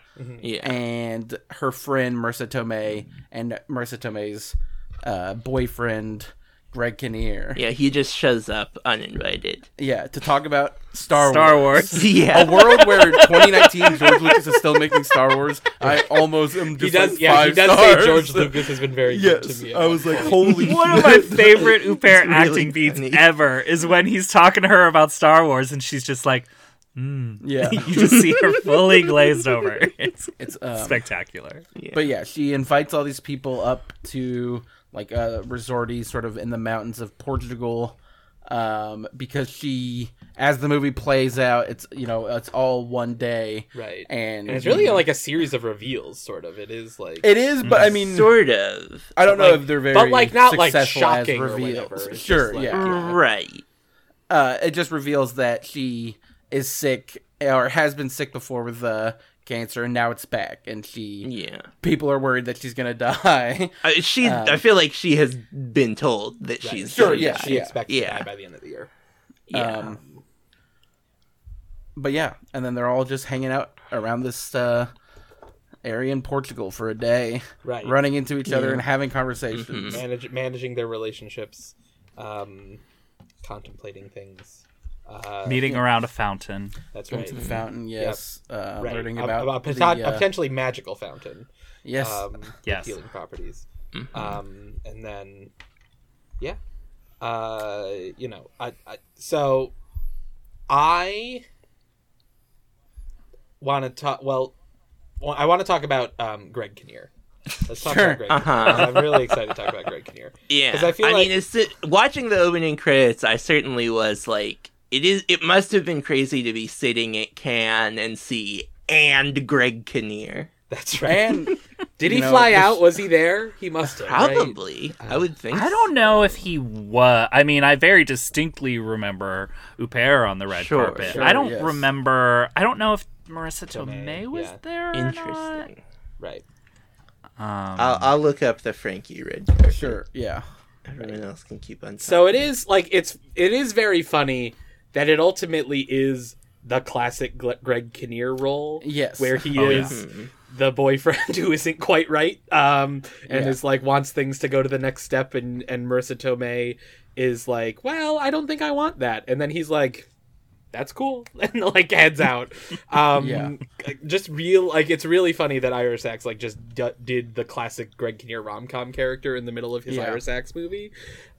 [SPEAKER 4] Yeah.
[SPEAKER 2] and her friend Marisa Tomei, and Marisa Tomei's uh, boyfriend Greg Kinnear.
[SPEAKER 4] Yeah, he just shows up uninvited.
[SPEAKER 2] Yeah, to talk about Star,
[SPEAKER 5] Star
[SPEAKER 2] Wars.
[SPEAKER 5] Wars.
[SPEAKER 4] Yeah.
[SPEAKER 2] A world where 2019 George Lucas is still making Star Wars. I almost am
[SPEAKER 1] He
[SPEAKER 2] just
[SPEAKER 1] does,
[SPEAKER 2] like
[SPEAKER 1] yeah,
[SPEAKER 2] five
[SPEAKER 1] he does
[SPEAKER 2] stars.
[SPEAKER 1] say George Lucas has been very good to me.
[SPEAKER 2] I was like, holy.
[SPEAKER 5] One of my favorite Huppert
[SPEAKER 4] really
[SPEAKER 5] acting beats
[SPEAKER 4] funny.
[SPEAKER 5] ever is when he's talking to her about Star Wars and she's just like,
[SPEAKER 2] yeah,
[SPEAKER 5] you just see her fully glazed over. It's
[SPEAKER 2] it's um,
[SPEAKER 5] spectacular.
[SPEAKER 2] But yeah, she invites all these people up to like a resorty sort of in the mountains of Portugal. Um, because she, as the movie plays out, it's you know it's all one day,
[SPEAKER 1] right,
[SPEAKER 2] and,
[SPEAKER 1] and it's really like a series of reveals, sort of. It is like
[SPEAKER 2] it is, but I mean,
[SPEAKER 4] Sort of.
[SPEAKER 2] I don't know
[SPEAKER 1] like-
[SPEAKER 2] if they're very,
[SPEAKER 1] but, like, not, like,
[SPEAKER 2] successful
[SPEAKER 1] shocking
[SPEAKER 2] as
[SPEAKER 1] or
[SPEAKER 2] reveals. Sure,
[SPEAKER 1] like,
[SPEAKER 2] yeah.
[SPEAKER 1] yeah.
[SPEAKER 4] Right.
[SPEAKER 2] uh, it just reveals that she is sick or has been sick before with uh, cancer, and now it's back, and she
[SPEAKER 4] Yeah.
[SPEAKER 2] people are worried that she's gonna die.
[SPEAKER 4] Uh, she, I feel like she has been told that she's
[SPEAKER 2] Sure,
[SPEAKER 4] gonna
[SPEAKER 2] yeah,
[SPEAKER 4] die.
[SPEAKER 1] She expects
[SPEAKER 4] Yeah.
[SPEAKER 1] to die by the end of the year.
[SPEAKER 4] Yeah.
[SPEAKER 2] Um, but yeah, and then they're all just hanging out around this uh, area in Portugal for a day,
[SPEAKER 1] Right.
[SPEAKER 2] running into each other and having conversations.
[SPEAKER 1] Manage, managing their relationships, um, contemplating things. Uh,
[SPEAKER 5] Meeting around a fountain.
[SPEAKER 1] that's
[SPEAKER 2] Going
[SPEAKER 1] right.
[SPEAKER 2] to the fountain, yes. Uh,
[SPEAKER 1] Right.
[SPEAKER 2] Learning
[SPEAKER 1] A-
[SPEAKER 2] about,
[SPEAKER 1] a,
[SPEAKER 2] the,
[SPEAKER 1] poten- a
[SPEAKER 2] uh,
[SPEAKER 1] potentially magical fountain.
[SPEAKER 2] yes,
[SPEAKER 1] Um,
[SPEAKER 5] Yes.
[SPEAKER 1] healing properties.
[SPEAKER 2] Mm-hmm.
[SPEAKER 1] Um, and then, yeah, uh, you know, I, I so I want to talk. Well, well, I want to talk about um, Greg Kinnear. Let's talk
[SPEAKER 2] Sure.
[SPEAKER 1] about Greg. Kinnear. I'm really excited to talk about Greg Kinnear.
[SPEAKER 4] Yeah,
[SPEAKER 1] 'Cause I feel like-
[SPEAKER 4] mean, it's watching the opening credits. I certainly was like, it is. It must have been crazy to be sitting at Cannes and see and Greg Kinnear.
[SPEAKER 1] That's right.
[SPEAKER 2] and
[SPEAKER 1] Did he
[SPEAKER 2] know,
[SPEAKER 1] fly
[SPEAKER 2] this-
[SPEAKER 1] out? Was he there? He must have. right?
[SPEAKER 4] Probably, I would think.
[SPEAKER 5] I don't know if he was. I mean, I very distinctly remember Huppert on the red
[SPEAKER 4] Sure,
[SPEAKER 5] carpet.
[SPEAKER 2] sure,
[SPEAKER 5] I don't
[SPEAKER 2] yes.
[SPEAKER 5] remember. I don't know if Marisa
[SPEAKER 1] Tomei,
[SPEAKER 5] Tomei was
[SPEAKER 1] yeah.
[SPEAKER 5] there. Or
[SPEAKER 4] Interesting.
[SPEAKER 1] Right.
[SPEAKER 5] Um,
[SPEAKER 4] I'll, I'll look up the Frankie red carpet.
[SPEAKER 2] sure, yeah,
[SPEAKER 4] Everyone else can keep on.
[SPEAKER 1] So it is like it's it is very funny that it ultimately is the classic Gle- Greg Kinnear role.
[SPEAKER 2] Yes.
[SPEAKER 1] where he
[SPEAKER 5] Oh, yeah.
[SPEAKER 1] is the boyfriend who isn't quite right, um, and
[SPEAKER 2] Yeah.
[SPEAKER 1] is like wants things to go to the next step, and and Marisa Tomei is like, well, I don't think I want that, and then he's like. That's cool, and like heads out. Um,
[SPEAKER 2] Yeah.
[SPEAKER 1] just real like it's really funny that Ira Sachs like just d- did the classic Greg Kinnear rom com character in the middle of his
[SPEAKER 2] Yeah.
[SPEAKER 1] Ira Sachs movie.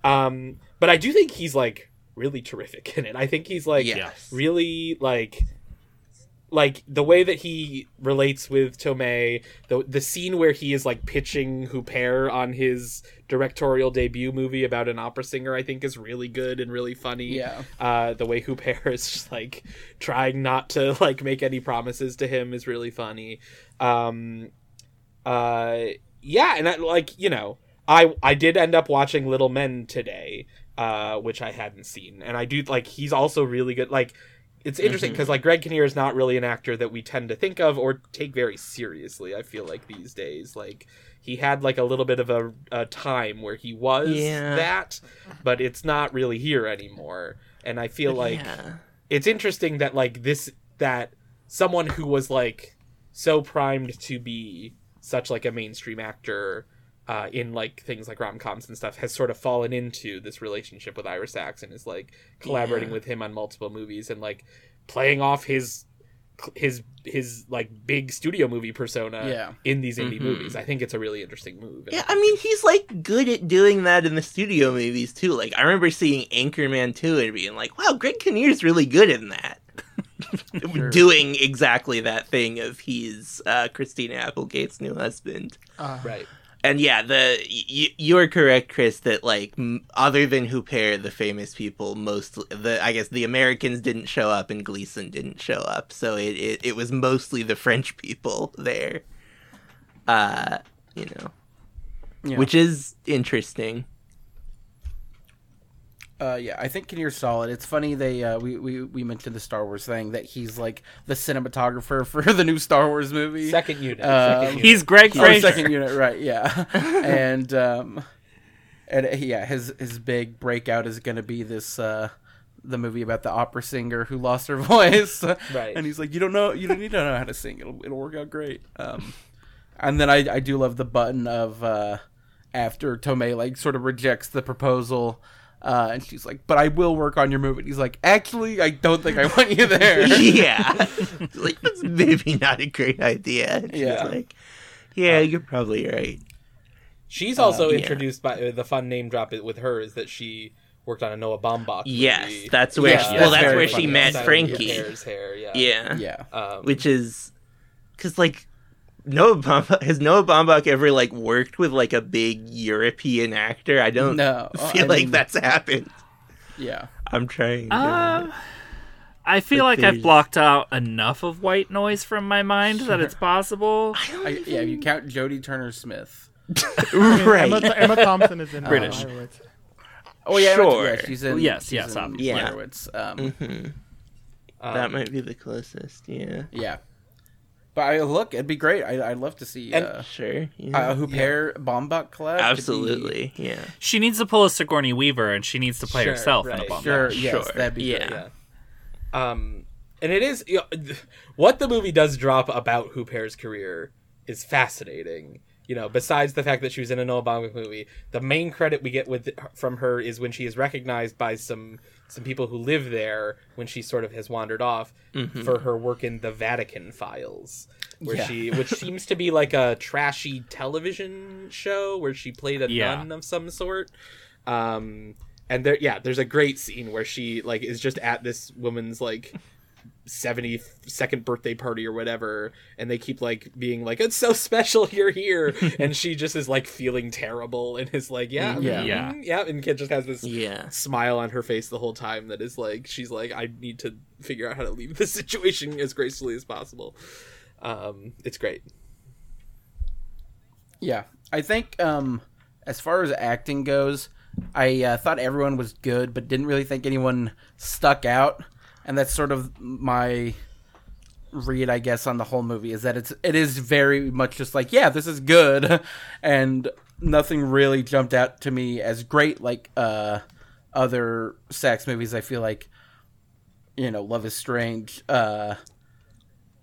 [SPEAKER 1] Um, but I do think he's like really terrific in it. I think he's like
[SPEAKER 4] Yes.
[SPEAKER 1] really like like the way that he relates with Tomei, the the scene where he is like pitching Huppert on his directorial debut movie about an opera singer, I think is really good and really funny.
[SPEAKER 2] Yeah.
[SPEAKER 1] Uh, the way Huppert is just like trying not to like make any promises to him is really funny. Um, uh, yeah, and I, like you know, I I did end up watching Little Men today, uh, which I hadn't seen, and I do like he's also really good. Like it's interesting because like Greg Kinnear is not really an actor that we tend to think of or take very seriously. I feel like these days, like he had like a little bit of a, a time where he was
[SPEAKER 4] Yeah.
[SPEAKER 1] that, but it's not really here anymore. And I feel like
[SPEAKER 4] yeah.
[SPEAKER 1] it's interesting that like this that someone who was like so primed to be such like a mainstream actor uh, in like things like rom coms and stuff has sort of fallen into this relationship with Ira Sachs and is like collaborating
[SPEAKER 4] Yeah.
[SPEAKER 1] with him on multiple movies and like playing off his his his like big studio movie persona
[SPEAKER 2] Yeah.
[SPEAKER 1] in these indie
[SPEAKER 4] Mhm.
[SPEAKER 1] movies. I think it's a really interesting move.
[SPEAKER 4] Yeah, I mean, he's like good at doing that in the studio movies too. Like, I remember seeing Anchorman 2 and being like, wow, Greg Kinnear's really good in that. doing exactly that thing of he's uh, Christina Applegate's new husband.
[SPEAKER 2] Uh,
[SPEAKER 1] right.
[SPEAKER 4] And yeah, the y- you're correct, Chris. That like m- other than Huppert, the famous people, most the I guess the Americans didn't show up and Gleeson didn't show up, so it it, it was mostly the French people there. Uh, you know,
[SPEAKER 2] Yeah.
[SPEAKER 4] which is interesting.
[SPEAKER 2] Uh, yeah, I think Kinnear's solid. It's funny they uh, we, we we mentioned the Star Wars thing that he's like the cinematographer for the new Star Wars movie.
[SPEAKER 1] Second unit.
[SPEAKER 2] Uh,
[SPEAKER 1] second unit.
[SPEAKER 5] He's Greig
[SPEAKER 2] Oh,
[SPEAKER 5] Fraser.
[SPEAKER 2] second unit, right? Yeah, and um, and uh, yeah, his his big breakout is going to be this uh, the movie about the opera singer who lost her voice,
[SPEAKER 1] Right.
[SPEAKER 2] And he's like, you don't know, you don't need to know how to sing. It'll it'll work out great. Um, and then I I do love the button of uh, after Tomei like sort of rejects the proposal. Uh, and she's like, "But I will work on your movie." And he's like, "Actually, I don't think I want you there."
[SPEAKER 4] yeah. like that's maybe not a great idea. And she's
[SPEAKER 2] Yeah.
[SPEAKER 4] like, yeah, you're probably right.
[SPEAKER 1] She's also
[SPEAKER 4] yeah.
[SPEAKER 1] introduced by uh, the fun name drop with her is that she worked on a Noah Baumbach.
[SPEAKER 4] Yes, that's where.
[SPEAKER 2] Yeah,
[SPEAKER 4] she,
[SPEAKER 2] that's
[SPEAKER 4] well, that's
[SPEAKER 2] very
[SPEAKER 4] where she met Frankie.
[SPEAKER 1] hair. Yeah.
[SPEAKER 4] Yeah.
[SPEAKER 2] yeah.
[SPEAKER 1] Um,
[SPEAKER 4] which is because like Noah Baumbach has Noah Baumbach ever like worked with like a big European actor? I don't
[SPEAKER 2] No,
[SPEAKER 4] feel
[SPEAKER 2] I
[SPEAKER 4] like
[SPEAKER 2] mean-
[SPEAKER 4] that's happened.
[SPEAKER 2] Yeah.
[SPEAKER 4] I'm trying. To...
[SPEAKER 5] Um, I feel
[SPEAKER 4] But
[SPEAKER 5] like I've blocked out enough of white noise from my mind that it's possible.
[SPEAKER 2] I, yeah, you count Jodie Turner Smith.
[SPEAKER 4] right.
[SPEAKER 3] Emma, Emma Thompson is in uh,
[SPEAKER 5] British.
[SPEAKER 3] Pirates.
[SPEAKER 2] Oh yeah,
[SPEAKER 4] Sure.
[SPEAKER 2] yeah, she's in.
[SPEAKER 5] Yes,
[SPEAKER 2] she's
[SPEAKER 5] yes,
[SPEAKER 2] in.
[SPEAKER 4] Yeah.
[SPEAKER 2] Blairwitz, Um,
[SPEAKER 4] Mhm.
[SPEAKER 1] um,
[SPEAKER 4] That might be the closest. Yeah.
[SPEAKER 2] yeah, but I look, it'd be great. I, I'd love to see
[SPEAKER 1] And-
[SPEAKER 2] uh,
[SPEAKER 4] Sure. Yeah.
[SPEAKER 2] uh, Huppert Baumbach collab. could be-
[SPEAKER 4] Absolutely. Yeah.
[SPEAKER 5] She needs to pull a Sigourney Weaver, and she needs to play
[SPEAKER 1] Sure,
[SPEAKER 5] herself in a Baumbach.
[SPEAKER 2] Sure, yes,
[SPEAKER 4] Sure.
[SPEAKER 2] that'd be
[SPEAKER 4] Yeah.
[SPEAKER 2] great.
[SPEAKER 1] Yeah. Um, and it is you know, what the movie does drop about Huppert's career is fascinating. You know, besides the fact that she was in a Noah Baumbach movie, the main credit we get with from her is when she is recognized by some some people who live there when she sort of has wandered off for her work in the Vatican Files, where
[SPEAKER 2] Yeah.
[SPEAKER 1] she which seems to be like a trashy television show where she played a
[SPEAKER 5] Yeah.
[SPEAKER 1] nun of some sort. Um, and there, yeah, there's a great scene where she like is just at this woman's like 72nd birthday party or whatever, and they keep like being like, "It's so special you're here," and she just is like feeling terrible and is like, "Yeah,
[SPEAKER 2] Yeah.
[SPEAKER 1] mm,
[SPEAKER 5] Yeah.
[SPEAKER 1] yeah," and kid just has this
[SPEAKER 4] Yeah.
[SPEAKER 1] smile on her face the whole time that is like she's like, "I need to figure out how to leave this situation as gracefully as possible." Um, it's great.
[SPEAKER 2] Yeah, I think um, as far as acting goes, I uh, thought everyone was good, but didn't really think anyone stuck out, and that's sort of my read, I guess, on the whole movie is that it's it is very much just like, yeah, this is good, and nothing really jumped out to me as great like uh, other Sachs movies. I feel like, you know, Love is Strange. Uh,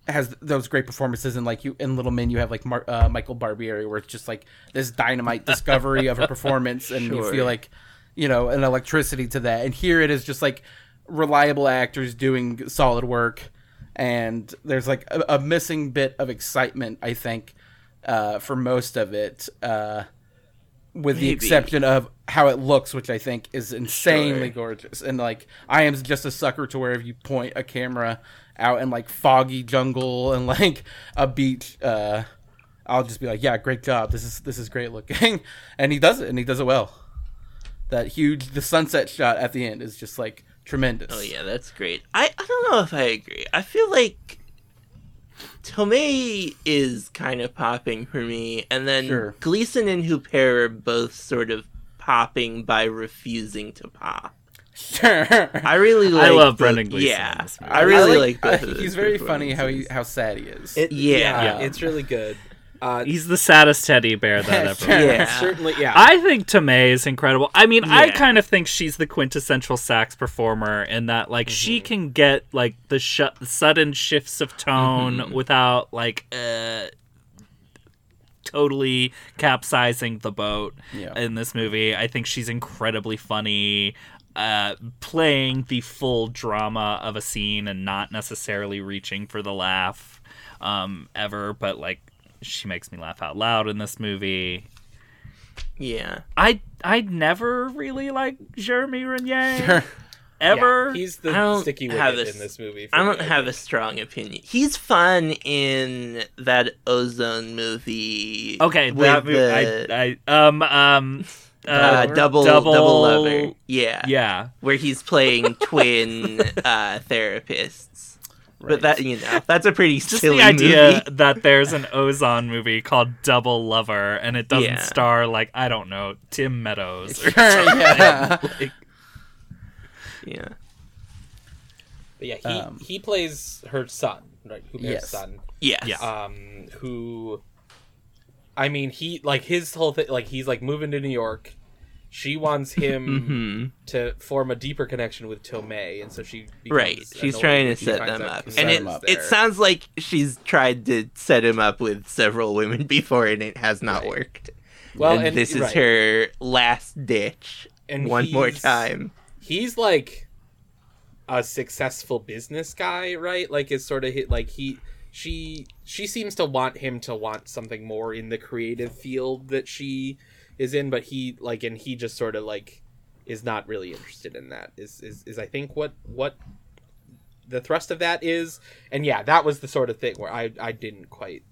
[SPEAKER 2] has those great performances and like you in Little Men you have like Mar- uh, Michael Barbieri where it's just like this dynamite discovery of a performance and you feel like you know an electricity to that and here it is just like reliable actors doing solid work and there's like a, a missing bit of excitement I think uh, for most of it uh, with the exception of how it looks, which I think is insanely
[SPEAKER 4] Sure.
[SPEAKER 2] gorgeous. And like, I am just a sucker to wherever you point a camera out in like foggy jungle and like a beach, uh, I'll just be like, yeah, great job. This is this is great looking, and he does it, and he does it well. That huge the sunset shot at the end is just like tremendous.
[SPEAKER 4] Oh yeah, that's great. I, I don't know if I agree. I feel like Tomei is kind of popping for me, and then
[SPEAKER 2] Sure.
[SPEAKER 4] Gleeson and Huppert are both sort of popping by refusing to pop.
[SPEAKER 2] Sure.
[SPEAKER 4] I really like.
[SPEAKER 5] I love
[SPEAKER 4] both-
[SPEAKER 5] Brendan Gleeson
[SPEAKER 4] Yeah,
[SPEAKER 5] in this movie.
[SPEAKER 4] I really like.
[SPEAKER 2] uh,
[SPEAKER 4] of
[SPEAKER 2] he's very funny how he how sad he is.
[SPEAKER 1] It,
[SPEAKER 4] Yeah.
[SPEAKER 1] yeah,
[SPEAKER 5] Yeah.
[SPEAKER 1] it's really good. Uh,
[SPEAKER 5] He's the saddest teddy bear that ever.
[SPEAKER 4] Yeah.
[SPEAKER 1] certainly, yeah.
[SPEAKER 5] I think Tomei is incredible. I mean, I kind of think she's the quintessential Sachs performer in that, like, she can get like the sh- sudden shifts of tone without like uh, totally capsizing the boat
[SPEAKER 2] Yeah.
[SPEAKER 5] in this movie. I think she's incredibly funny. Uh, playing the full drama of a scene and not necessarily reaching for the laugh um, ever, but like she makes me laugh out loud in this movie.
[SPEAKER 4] Yeah,
[SPEAKER 5] I I never really like Jérémie Renier
[SPEAKER 2] Sure.
[SPEAKER 5] ever.
[SPEAKER 1] Yeah, he's the sticky
[SPEAKER 4] have
[SPEAKER 1] wicket
[SPEAKER 4] a
[SPEAKER 1] in this movie. for
[SPEAKER 4] I don't have a strong opinion. He's fun in that Ozon movie.
[SPEAKER 5] okay,
[SPEAKER 4] with
[SPEAKER 5] that movie,
[SPEAKER 4] the,
[SPEAKER 5] I, I um um uh,
[SPEAKER 4] uh, double double lover. Yeah,
[SPEAKER 5] Yeah,
[SPEAKER 4] where he's playing twin uh, therapists.
[SPEAKER 2] Right.
[SPEAKER 4] But that you know, that's a pretty
[SPEAKER 5] just
[SPEAKER 4] silly
[SPEAKER 5] the idea
[SPEAKER 4] movie.
[SPEAKER 5] that there's an Ozon movie called Double Lover and it doesn't
[SPEAKER 4] Yeah.
[SPEAKER 5] star like I don't know Tim Meadows. Or
[SPEAKER 2] Sure, yeah.
[SPEAKER 5] like,
[SPEAKER 4] Yeah.
[SPEAKER 1] But yeah, he
[SPEAKER 2] Um,
[SPEAKER 1] he plays her son, right? Who
[SPEAKER 2] Yes.
[SPEAKER 1] son.
[SPEAKER 4] Yes.
[SPEAKER 5] Yeah.
[SPEAKER 1] um who i mean he like his whole thing like he's like moving to new york she wants him
[SPEAKER 4] Mhm.
[SPEAKER 1] to form a deeper connection with tomei and so she
[SPEAKER 4] Right. She's trying to set them up. And it,
[SPEAKER 2] up
[SPEAKER 4] it sounds like she's tried to set him up with several women before and it has not
[SPEAKER 1] Right.
[SPEAKER 4] worked.
[SPEAKER 1] well
[SPEAKER 4] and,
[SPEAKER 1] and
[SPEAKER 4] this is
[SPEAKER 1] right.
[SPEAKER 4] her last ditch.
[SPEAKER 1] And
[SPEAKER 4] one more time.
[SPEAKER 1] he's like a successful business guy right like is sort of hit like he she she seems to want him to want something more in the creative field that she is in but he like and he just sort of like is not really interested in that is is, is i think what what the thrust of that is and yeah that was the sort of thing where i i didn't quite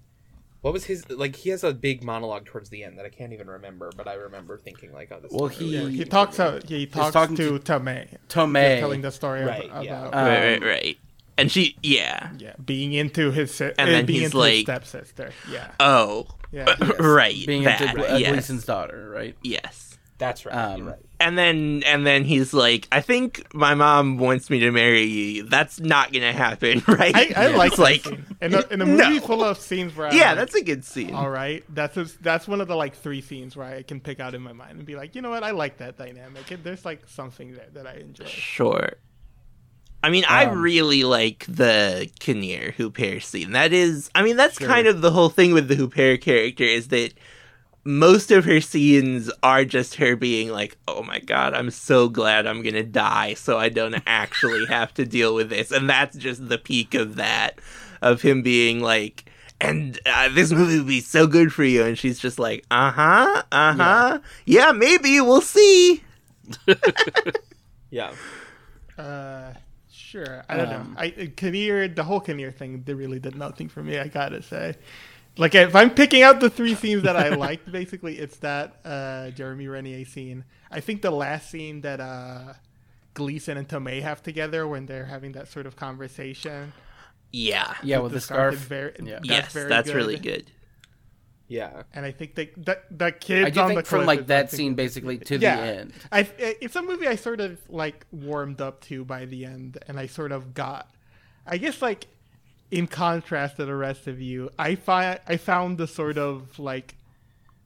[SPEAKER 1] what was his like he has a big monologue towards the end that i can't even remember but i remember thinking like oh this
[SPEAKER 2] Well,
[SPEAKER 1] is really
[SPEAKER 2] he-
[SPEAKER 3] He talks.
[SPEAKER 1] me.
[SPEAKER 3] Uh, he talks
[SPEAKER 2] talking
[SPEAKER 3] to
[SPEAKER 2] to-
[SPEAKER 3] Tomei,
[SPEAKER 2] Tomei.
[SPEAKER 3] telling the story
[SPEAKER 1] Right,
[SPEAKER 3] about,
[SPEAKER 1] yeah.
[SPEAKER 3] about
[SPEAKER 2] Um,
[SPEAKER 4] right, right, right. And she, yeah.
[SPEAKER 3] yeah, being into his si-
[SPEAKER 4] And
[SPEAKER 3] uh,
[SPEAKER 4] then
[SPEAKER 3] being
[SPEAKER 4] he's
[SPEAKER 3] into
[SPEAKER 4] like-
[SPEAKER 3] his stepsister. Yeah,
[SPEAKER 4] Oh,
[SPEAKER 3] yeah.
[SPEAKER 4] right.
[SPEAKER 2] being
[SPEAKER 4] that,
[SPEAKER 2] into uh,
[SPEAKER 4] yes.
[SPEAKER 2] Gleeson's daughter, right?
[SPEAKER 4] Yes.
[SPEAKER 1] that's right
[SPEAKER 2] Um,
[SPEAKER 1] right
[SPEAKER 4] And then, and then he's like, "I think my mom wants me to marry you. That's not gonna happen, right?"
[SPEAKER 3] I, I
[SPEAKER 2] Yeah.
[SPEAKER 3] like that
[SPEAKER 4] like,
[SPEAKER 3] scene. in a, in a movie
[SPEAKER 4] No.
[SPEAKER 3] full of scenes where I'm
[SPEAKER 4] yeah,
[SPEAKER 3] like,
[SPEAKER 4] that's a good scene.
[SPEAKER 3] all right. That's a, that's one of the like three scenes where I can pick out in my mind and be like, you know what, I like that dynamic. It, there's like something there that I enjoy.
[SPEAKER 4] Sure. I mean, I
[SPEAKER 2] Um,
[SPEAKER 4] really like the Kinnear Huppert scene. That is, I mean, that's
[SPEAKER 2] Sure.
[SPEAKER 4] kind of the whole thing with the Huppert character is that most of her scenes are just her being like, "Oh my god, I'm so glad I'm gonna die, so I don't actually have to deal with this." And that's just the peak of that, of him being like. And uh, this movie would be so good for you, and she's just like, uh huh, uh huh, yeah, maybe we'll see.
[SPEAKER 1] yeah
[SPEAKER 3] Uh, sure. I don't
[SPEAKER 2] Um,
[SPEAKER 3] know. I Kinnear, the whole Kinnear thing, they really did nothing for me. I gotta say. Like if I'm picking out the three scenes that I liked, basically it's that uh, Jérémie Renier scene. I think the last scene that uh, Gleeson and Tomei have together when they're having that sort of conversation.
[SPEAKER 2] Yeah,
[SPEAKER 4] Yeah,
[SPEAKER 2] with the
[SPEAKER 3] with the
[SPEAKER 2] scarf.
[SPEAKER 3] scarf is very-
[SPEAKER 2] yeah.
[SPEAKER 3] That's
[SPEAKER 4] yes,
[SPEAKER 3] very
[SPEAKER 4] that's
[SPEAKER 3] good.
[SPEAKER 4] really good.
[SPEAKER 1] Yeah
[SPEAKER 3] And I think they that the kids
[SPEAKER 2] I do think from like that scene basically to
[SPEAKER 3] yeah,
[SPEAKER 2] the end.
[SPEAKER 3] I it's a movie I sort of like warmed up to by the end, and I sort of got, I guess like, in contrast to the rest of you, I find I found the sort of like,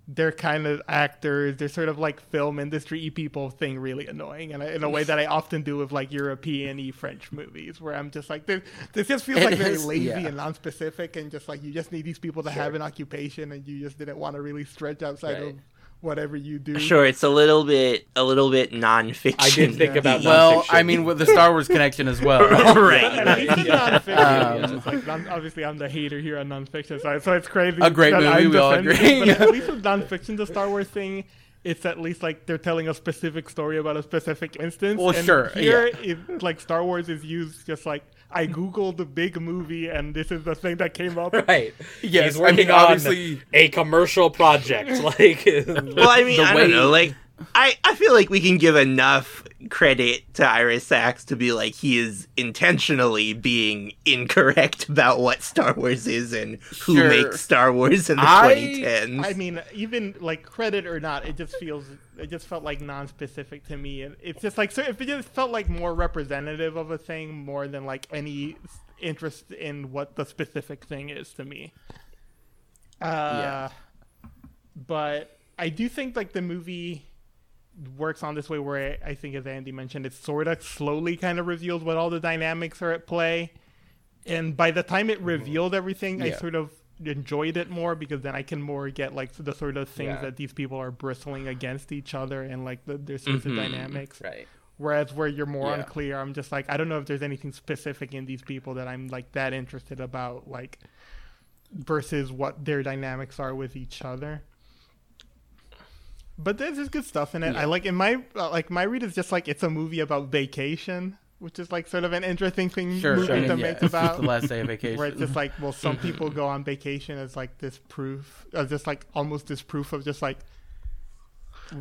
[SPEAKER 3] they're kind of actors, they're sort of like film industry people thing really annoying, and in a way that I often do with like European y French movies, where I'm just like, this, this just feels
[SPEAKER 2] It
[SPEAKER 3] like very lazy
[SPEAKER 2] yeah.
[SPEAKER 3] and non-specific, and just like you just need these people to have an occupation, and you just didn't want to really stretch outside
[SPEAKER 1] Right.
[SPEAKER 3] of whatever you do.
[SPEAKER 4] Sure, it's a little bit, a little bit nonfiction.
[SPEAKER 1] I did think
[SPEAKER 3] Yeah.
[SPEAKER 1] about
[SPEAKER 2] Well,
[SPEAKER 1] nonfiction.
[SPEAKER 2] I mean, with the Star Wars connection as well.
[SPEAKER 4] right.
[SPEAKER 3] At least in
[SPEAKER 2] Um,
[SPEAKER 3] like non- obviously I'm the hater here on nonfiction, so, so it's crazy.
[SPEAKER 2] A great
[SPEAKER 3] that
[SPEAKER 2] movie,
[SPEAKER 3] I'm
[SPEAKER 2] we all agree.
[SPEAKER 3] But at least with nonfiction, the Star Wars thing, it's at least like they're telling a specific story about a specific instance.
[SPEAKER 2] Well,
[SPEAKER 3] and
[SPEAKER 2] sure,
[SPEAKER 3] Here,
[SPEAKER 2] yeah.
[SPEAKER 3] it, like Star Wars is used just like I googled the big movie, and this is the thing that came up.
[SPEAKER 1] right
[SPEAKER 2] Yes,
[SPEAKER 1] he's
[SPEAKER 2] I mean,
[SPEAKER 1] working on
[SPEAKER 2] obviously-
[SPEAKER 1] a commercial project like
[SPEAKER 4] Well, I mean,
[SPEAKER 2] The
[SPEAKER 4] I
[SPEAKER 2] way-
[SPEAKER 4] don't know. Like, I, I feel like we can give enough credit to Ira Sachs to be like he is intentionally being incorrect about what Star Wars is and who
[SPEAKER 2] Sure.
[SPEAKER 4] makes Star Wars in the
[SPEAKER 1] I-
[SPEAKER 4] 2010s.
[SPEAKER 3] I mean, even like credit or not, it just feels it just felt like non-specific to me, and it's just like so if it just felt like more representative of a thing more than like any interest in what the specific thing is to me. Uh,
[SPEAKER 2] Yeah.
[SPEAKER 3] But I do think like the movie works on this way where I think, as Andy mentioned, it sort of slowly kind of reveals what all the dynamics are at play. And by the time it revealed everything, I sort of enjoyed it more because then I can more get like the sort of things
[SPEAKER 1] Yeah.
[SPEAKER 3] that these people are bristling against each other and like the, their sorts
[SPEAKER 4] Mhm.
[SPEAKER 3] of dynamics.
[SPEAKER 1] right
[SPEAKER 3] Whereas where you're more
[SPEAKER 2] Yeah.
[SPEAKER 3] unclear, I'm just like I don't know if there's anything specific in these people that I'm like that interested about, like versus what their dynamics are with each other. But there's just good stuff in it. I like in my uh, like my read is just like it's a movie about vacation, which is like sort of an interesting thing
[SPEAKER 2] Sure,
[SPEAKER 3] movie
[SPEAKER 2] mean,
[SPEAKER 3] to
[SPEAKER 2] yeah,
[SPEAKER 3] make about.
[SPEAKER 2] the last day of vacation.
[SPEAKER 3] Where it's just like, well, some people go on vacation as like this proof, uh, just like almost this proof of just like,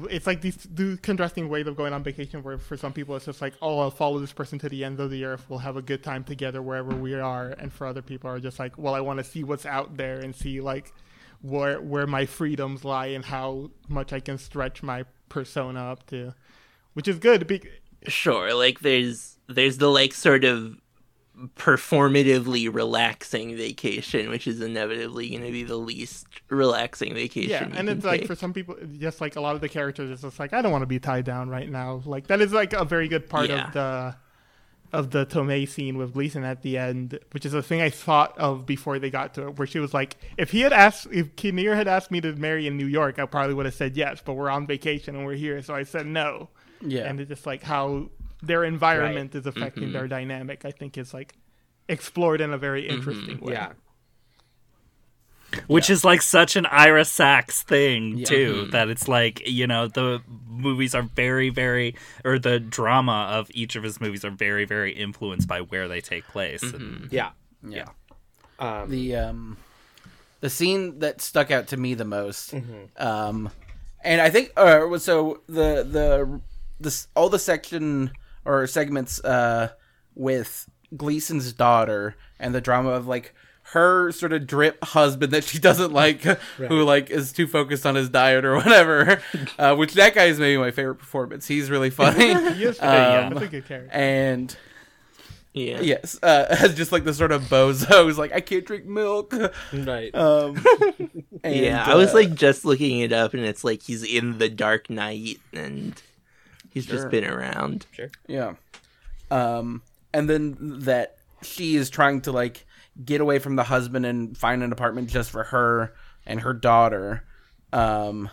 [SPEAKER 3] it's like these two contrasting ways of going on vacation. Where for some people it's just like, oh, I'll follow this person to the end of the earth. We'll have a good time together wherever we are. And for other people are just like, well, I want to see what's out there and see like where where my freedoms lie and how much I can stretch my persona up to, which is good. Be-
[SPEAKER 4] sure like there's there's the like sort of performatively relaxing vacation which is inevitably going to be the least relaxing vacation
[SPEAKER 3] Yeah, and it's like
[SPEAKER 4] take.
[SPEAKER 3] for some people, just like a lot of the characters, it's just like I don't want to be tied down right now. Like that is like a very good part
[SPEAKER 4] Yeah.
[SPEAKER 3] of the of the Tomei scene with Gleeson at the end, which is a thing I thought of before they got to it, where she was like, if he had asked, if Kinnear had asked me to marry in New York, I probably would have said yes, but we're on vacation and we're here, so I said no.
[SPEAKER 2] Yeah.
[SPEAKER 3] and it's just like how their environment is
[SPEAKER 4] Mm-hmm.
[SPEAKER 3] affecting their dynamic. I think is like explored in a very interesting way.
[SPEAKER 1] Yeah.
[SPEAKER 5] Which is like such an Ira Sachs thing too.
[SPEAKER 4] Mm-hmm.
[SPEAKER 5] That it's like you know the movies are very very or the drama of each of his movies are very very influenced by where they take place.
[SPEAKER 4] Mm-hmm.
[SPEAKER 5] And
[SPEAKER 1] Yeah.
[SPEAKER 2] Yeah.
[SPEAKER 1] Um,
[SPEAKER 2] the um the scene that stuck out to me the most um and i think uh so the the this all the section or segments uh with gleeson's daughter and the drama of like her sort of drip husband that she doesn't like who like is too focused on his diet or whatever uh which that guy is maybe my favorite performance he's really funny
[SPEAKER 3] He is,
[SPEAKER 2] Um,
[SPEAKER 3] that's a good character.
[SPEAKER 2] and
[SPEAKER 4] yeah
[SPEAKER 2] yes uh as just like the sort of bozo who's like i can't drink milk
[SPEAKER 1] right.
[SPEAKER 2] um, and,
[SPEAKER 4] yeah i was
[SPEAKER 2] uh,
[SPEAKER 4] like just looking it up and it's like he's in the dark knight and he's
[SPEAKER 2] Sure.
[SPEAKER 4] just been around Sure.
[SPEAKER 2] yeah. Um, and then that she is trying to like get away from the husband and find an apartment just for her and her daughter. Um,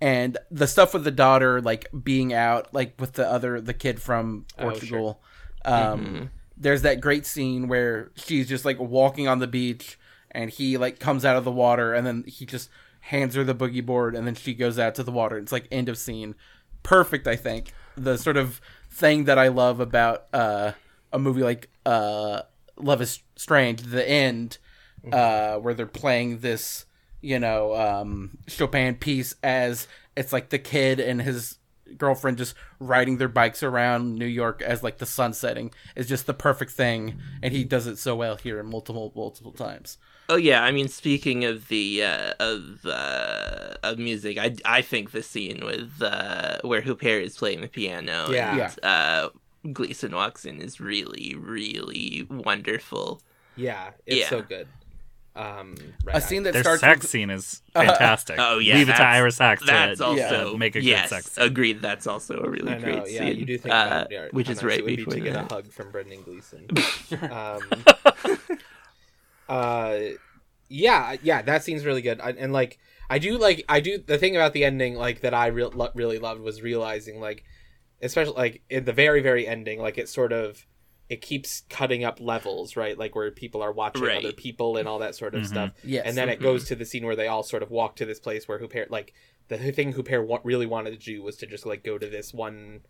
[SPEAKER 2] and the stuff with the daughter like being out like with the other the kid from
[SPEAKER 1] Oh, sure.
[SPEAKER 2] Portugal. Um, there's that great scene where she's just like walking on the beach and he like comes out of the water and then he just hands her the boogie board and then she goes out to the water. It's like end of scene. Perfect, I think. The sort of thing that I love about uh, a movie like uh, Love is Strange, the end, uh, where they're playing this, you know, um, Chopin piece as it's like the kid and his girlfriend just riding their bikes around New York as like the sun setting is just the perfect thing, and he does it so well here multiple multiple times.
[SPEAKER 4] Oh yeah, I mean, speaking of the uh, of uh, of music, I, I think the scene with uh, where Huppert is playing the piano,
[SPEAKER 1] Yeah.
[SPEAKER 4] and, uh, Gleeson walks in is really really wonderful.
[SPEAKER 1] yeah. It's
[SPEAKER 4] yeah.
[SPEAKER 1] so good. Um, right.
[SPEAKER 2] A scene that
[SPEAKER 5] their
[SPEAKER 2] starts
[SPEAKER 5] sex
[SPEAKER 2] with-
[SPEAKER 5] scene is fantastic.
[SPEAKER 4] Oh yeah,
[SPEAKER 5] leave it to
[SPEAKER 4] that's-
[SPEAKER 5] Ira Sachs to,
[SPEAKER 4] That's
[SPEAKER 5] to
[SPEAKER 4] also
[SPEAKER 5] make a
[SPEAKER 4] yes,
[SPEAKER 5] good sex. scene.
[SPEAKER 4] agreed. That's also a really
[SPEAKER 1] I know,
[SPEAKER 4] great
[SPEAKER 1] yeah,
[SPEAKER 4] scene.
[SPEAKER 1] you do think
[SPEAKER 4] uh,
[SPEAKER 1] about yeah,
[SPEAKER 4] which is
[SPEAKER 1] nice
[SPEAKER 4] right
[SPEAKER 1] it would
[SPEAKER 4] before
[SPEAKER 1] to get
[SPEAKER 4] that.
[SPEAKER 1] a hug from Brendan Gleeson. um, uh, yeah, yeah, that scene's really good, I, and like I do like I do the thing about the ending like that I re- lo- really loved was realizing like, especially like in the very very ending, like it sort of it keeps cutting up levels, right? Like where people are watching
[SPEAKER 4] Right.
[SPEAKER 1] other people and all that sort of
[SPEAKER 5] Mhm.
[SPEAKER 1] stuff.
[SPEAKER 2] Yes.
[SPEAKER 1] and then it goes to the scene where they all sort of walk to this place where Huppert like the thing Huppert wa- really wanted to do was to just like go to this one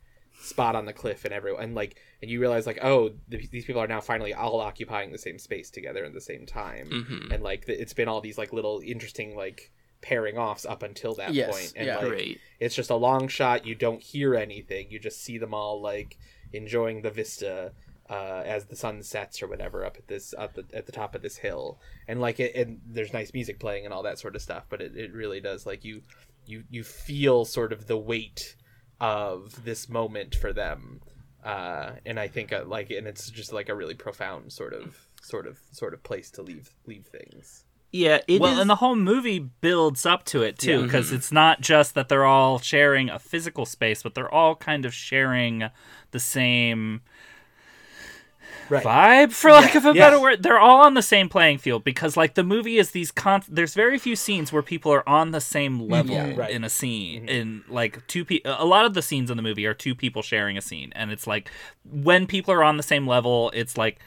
[SPEAKER 1] spot on the cliff and everyone and like and you realize like oh th- these people are now finally all occupying the same space together at the same time
[SPEAKER 4] Mhm.
[SPEAKER 1] and like th- it's been all these like little interesting like pairing offs up until that
[SPEAKER 2] Yes,
[SPEAKER 1] point and
[SPEAKER 2] yeah.
[SPEAKER 1] like
[SPEAKER 4] Great.
[SPEAKER 1] it's just a long shot you don't hear anything you just see them all like enjoying the vista uh, as the sun sets or whatever up at this up at, at the top of this hill and like it and there's nice music playing and all that sort of stuff but it, it really does like you you you feel sort of the weight of this moment for them uh and i think uh, like and it's just like a really profound sort of sort of sort of place to leave leave things
[SPEAKER 4] Yeah, it
[SPEAKER 5] well,
[SPEAKER 4] is-
[SPEAKER 5] and the whole movie builds up to it too,
[SPEAKER 1] Yeah.
[SPEAKER 5] because mm-hmm. it's not just that they're all sharing a physical space, but they're all kind of sharing the same
[SPEAKER 1] right
[SPEAKER 5] vibe, for lack of a
[SPEAKER 1] Yeah.
[SPEAKER 5] better word. They're all on the same playing field because, like, the movie is these. Con- There's very few scenes where people are on the same mm-hmm. level
[SPEAKER 1] Yeah, right.
[SPEAKER 5] in a scene. Mm-hmm. In like two people, a lot of the scenes in the movie are two people sharing a scene, and it's like when people are on the same level, it's like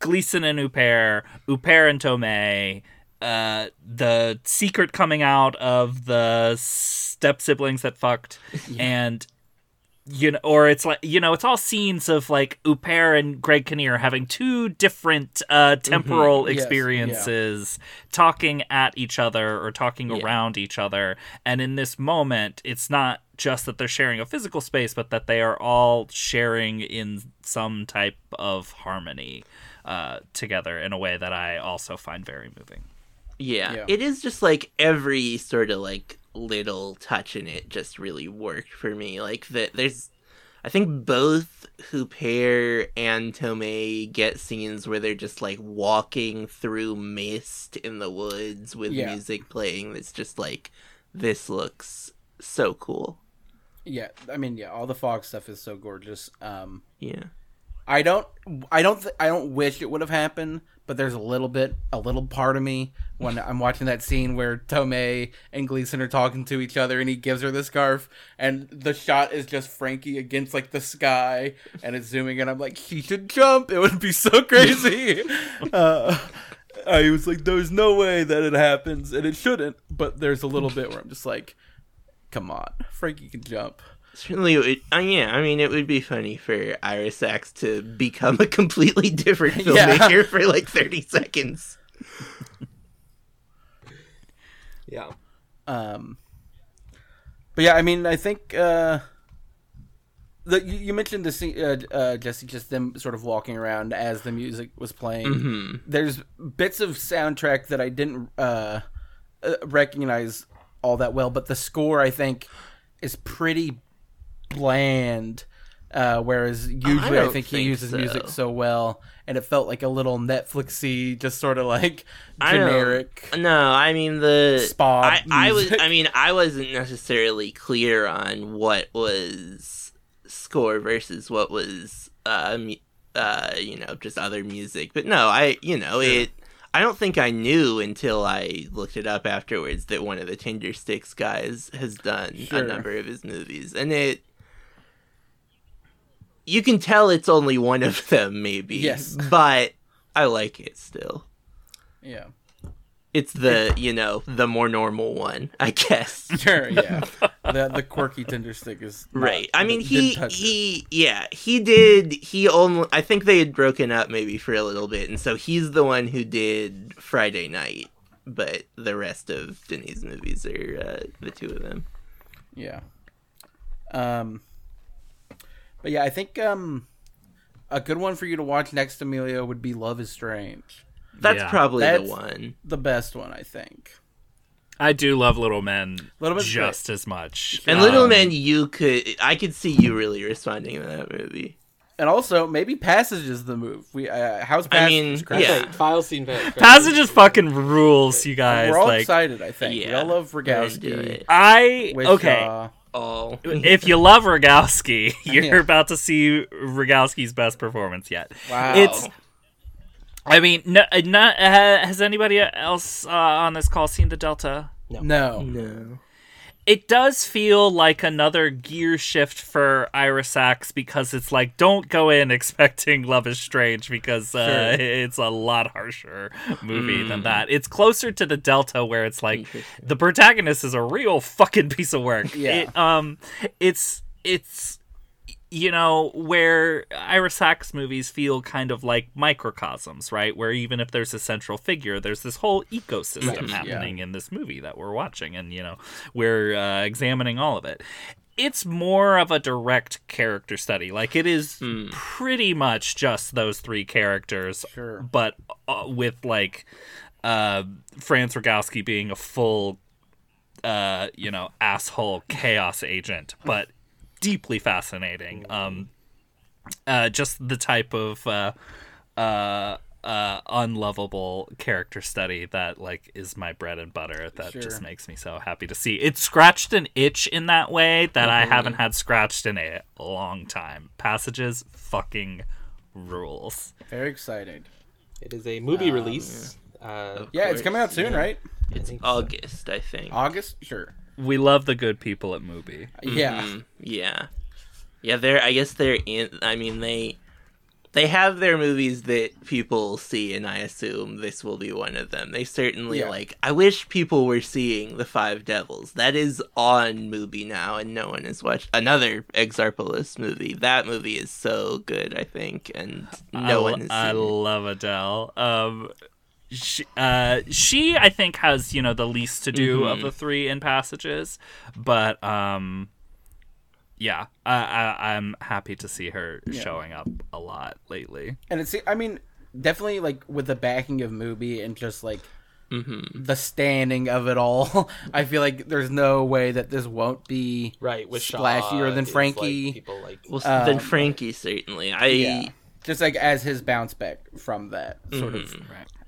[SPEAKER 5] Gleeson and Huppert, Huppert and Tomei, uh, the secret coming out of the step siblings that fucked, and you know, or it's like you know, it's all scenes of like Huppert and Greg Kinnear having two different uh, temporal
[SPEAKER 2] Yes, yeah.
[SPEAKER 5] experiences, talking at each other or talking
[SPEAKER 4] Yeah.
[SPEAKER 5] around each other, and in this moment, it's not just that they're sharing a physical space, but that they are all sharing in some type of harmony uh, together in a way that I also find very moving.
[SPEAKER 4] Yeah,
[SPEAKER 2] Yeah.
[SPEAKER 4] it is just like every sort of like little touch in it just really worked for me. Like that, there's I think both Huppert and Tomei get scenes where they're just like walking through mist in the woods with
[SPEAKER 2] Yeah.
[SPEAKER 4] music playing. That's just like this looks so cool.
[SPEAKER 2] Yeah, I mean, yeah, all the fog stuff is so gorgeous. Um,
[SPEAKER 4] Yeah.
[SPEAKER 2] I don't, I don't, th- I don't wish it would have happened, but there's a little bit, a little part of me when I'm watching that scene where Tomei and Gleason are talking to each other, and he gives her the scarf, and the shot is just Frankie against like the sky, and it's zooming, and I'm like, she should jump. It would be so crazy. uh, I was like, there's no way that it happens, and it shouldn't. But there's a little bit where I'm just like, come on, Frankie can jump.
[SPEAKER 4] Certainly, it would, uh, yeah. I mean, it would be funny for Ira Sachs to become a completely different
[SPEAKER 2] Yeah.
[SPEAKER 4] filmmaker for like thirty seconds.
[SPEAKER 1] Yeah.
[SPEAKER 2] Um, but yeah, I mean, I think uh, the you, you mentioned the scene, uh, uh, Jesse, just them sort of walking around as the music was playing.
[SPEAKER 4] Mm-hmm.
[SPEAKER 2] There's bits of soundtrack that I didn't uh, uh, recognize all that well, but the score I think is pretty bland. Uh, whereas usually I,
[SPEAKER 4] don't
[SPEAKER 2] think he uses
[SPEAKER 4] so.
[SPEAKER 2] music so well, and it felt like a little Netflixy, just sort of like
[SPEAKER 4] I
[SPEAKER 2] generic.
[SPEAKER 4] No, I mean the
[SPEAKER 2] Spa
[SPEAKER 4] I, I was. I mean, I wasn't necessarily clear on what was score versus what was, uh, uh, you know, just other music. But no, I, you know, it. I don't think I knew until I looked it up afterwards that one of the Tindersticks guys has done
[SPEAKER 2] Sure.
[SPEAKER 4] a number of his movies, and it. You can tell it's only one of them, maybe.
[SPEAKER 2] Yes.
[SPEAKER 4] but I like it still.
[SPEAKER 2] Yeah.
[SPEAKER 4] It's the you know the more normal one, I guess.
[SPEAKER 2] Sure, yeah. the the quirky Tinder stick is not-
[SPEAKER 4] Right. I mean,
[SPEAKER 2] didn't
[SPEAKER 4] he
[SPEAKER 2] it.
[SPEAKER 4] he yeah he did he only I think they had broken up maybe for a little bit, and so he's the one who did Friday Night, but the rest of Denis' movies are uh, the two of them.
[SPEAKER 2] Yeah. Um. But yeah, I think um, a good one for you to watch next, Emilio, would be Love Is Strange.
[SPEAKER 4] That's
[SPEAKER 5] Yeah.
[SPEAKER 4] probably
[SPEAKER 2] That's-
[SPEAKER 4] the one.
[SPEAKER 2] The best one, I think.
[SPEAKER 5] I do love Little Men
[SPEAKER 2] Little Men's
[SPEAKER 5] just as much.
[SPEAKER 4] And Little
[SPEAKER 5] Um,
[SPEAKER 4] Man, you could I could see you really responding to that movie.
[SPEAKER 2] And also, maybe Passage is the move. We uh, how's
[SPEAKER 4] I
[SPEAKER 2] Passage?
[SPEAKER 4] mean,
[SPEAKER 2] Chris?
[SPEAKER 4] yeah.
[SPEAKER 1] File scene fa-
[SPEAKER 5] Passage is fucking rules, you guys.
[SPEAKER 2] We're all
[SPEAKER 5] like
[SPEAKER 2] excited. I think we
[SPEAKER 4] Yeah,
[SPEAKER 2] all love
[SPEAKER 4] We're
[SPEAKER 2] Rogowski.
[SPEAKER 5] I
[SPEAKER 2] With,
[SPEAKER 5] okay.
[SPEAKER 2] uh,
[SPEAKER 4] all.
[SPEAKER 5] if you love Rogowski, you're
[SPEAKER 2] Yeah.
[SPEAKER 5] about to see Rogowski's best performance yet.
[SPEAKER 2] wow.
[SPEAKER 5] It's I mean, no, uh, not, uh, has anybody else uh, on this call seen the Delta?
[SPEAKER 2] no.
[SPEAKER 4] no.
[SPEAKER 5] It does feel like another gear shift for Ira Sachs because it's like don't go in expecting Love is Strange because uh, it's a lot harsher movie than that. It's closer to the Delta where it's like the protagonist is a real fucking piece of work.
[SPEAKER 2] Yeah.
[SPEAKER 5] It, um, it's it's you know where Ira Sachs movies feel kind of like microcosms, right? Where even if there's a central figure, there's this whole ecosystem
[SPEAKER 2] Yeah.
[SPEAKER 5] happening in this movie that we're watching, and you know we're uh, examining all of it. It's more of a direct character study. Like it is pretty much just those three characters,
[SPEAKER 2] Sure.
[SPEAKER 5] but uh, with like uh, Franz Rogowski being a full uh, you know, asshole chaos agent, but deeply fascinating. Um, uh, just the type of uh, uh, uh, unlovable character study that like is my bread and butter. That
[SPEAKER 2] Sure.
[SPEAKER 5] just makes me so happy to see. It scratched an itch in that way that I haven't had scratched in a long time. Passages fucking rules.
[SPEAKER 2] Very excited.
[SPEAKER 1] It is a movie release. Uh,
[SPEAKER 2] Yeah, it's coming out soon,
[SPEAKER 4] yeah.
[SPEAKER 2] right?
[SPEAKER 4] It's August, I think.
[SPEAKER 2] August. Sure.
[SPEAKER 5] We love the good people at MUBI.
[SPEAKER 2] Yeah.
[SPEAKER 4] Mm, yeah, yeah. They're. I guess they're in. I mean, they they have their movies that people see, and I assume this will be one of them. They certainly
[SPEAKER 2] Yeah.
[SPEAKER 4] like. I wish people were seeing the Five Devils. That is on MUBI now, and no one has watched another Exarchopoulos movie. That movie is so good, I think, and no
[SPEAKER 5] I,
[SPEAKER 4] one has
[SPEAKER 5] I
[SPEAKER 4] seen it.
[SPEAKER 5] love Adele. Um, she, uh, she, I think, has you know the least to do of
[SPEAKER 4] Mhm.
[SPEAKER 5] the three in passages, but um, yeah, I, I, I'm happy to see her showing up a lot lately.
[SPEAKER 2] And it's. I mean, definitely like with the backing of MUBI and just like the standing of it all. I feel like there's no way that this won't be
[SPEAKER 1] right with Shaw,
[SPEAKER 2] splashier than
[SPEAKER 1] it's, like,
[SPEAKER 2] Frankie.
[SPEAKER 1] people like
[SPEAKER 4] Well,
[SPEAKER 2] Um,
[SPEAKER 4] then Frankie certainly. I
[SPEAKER 2] yeah, just like as his bounce back from that sort of
[SPEAKER 1] Mm-hmm.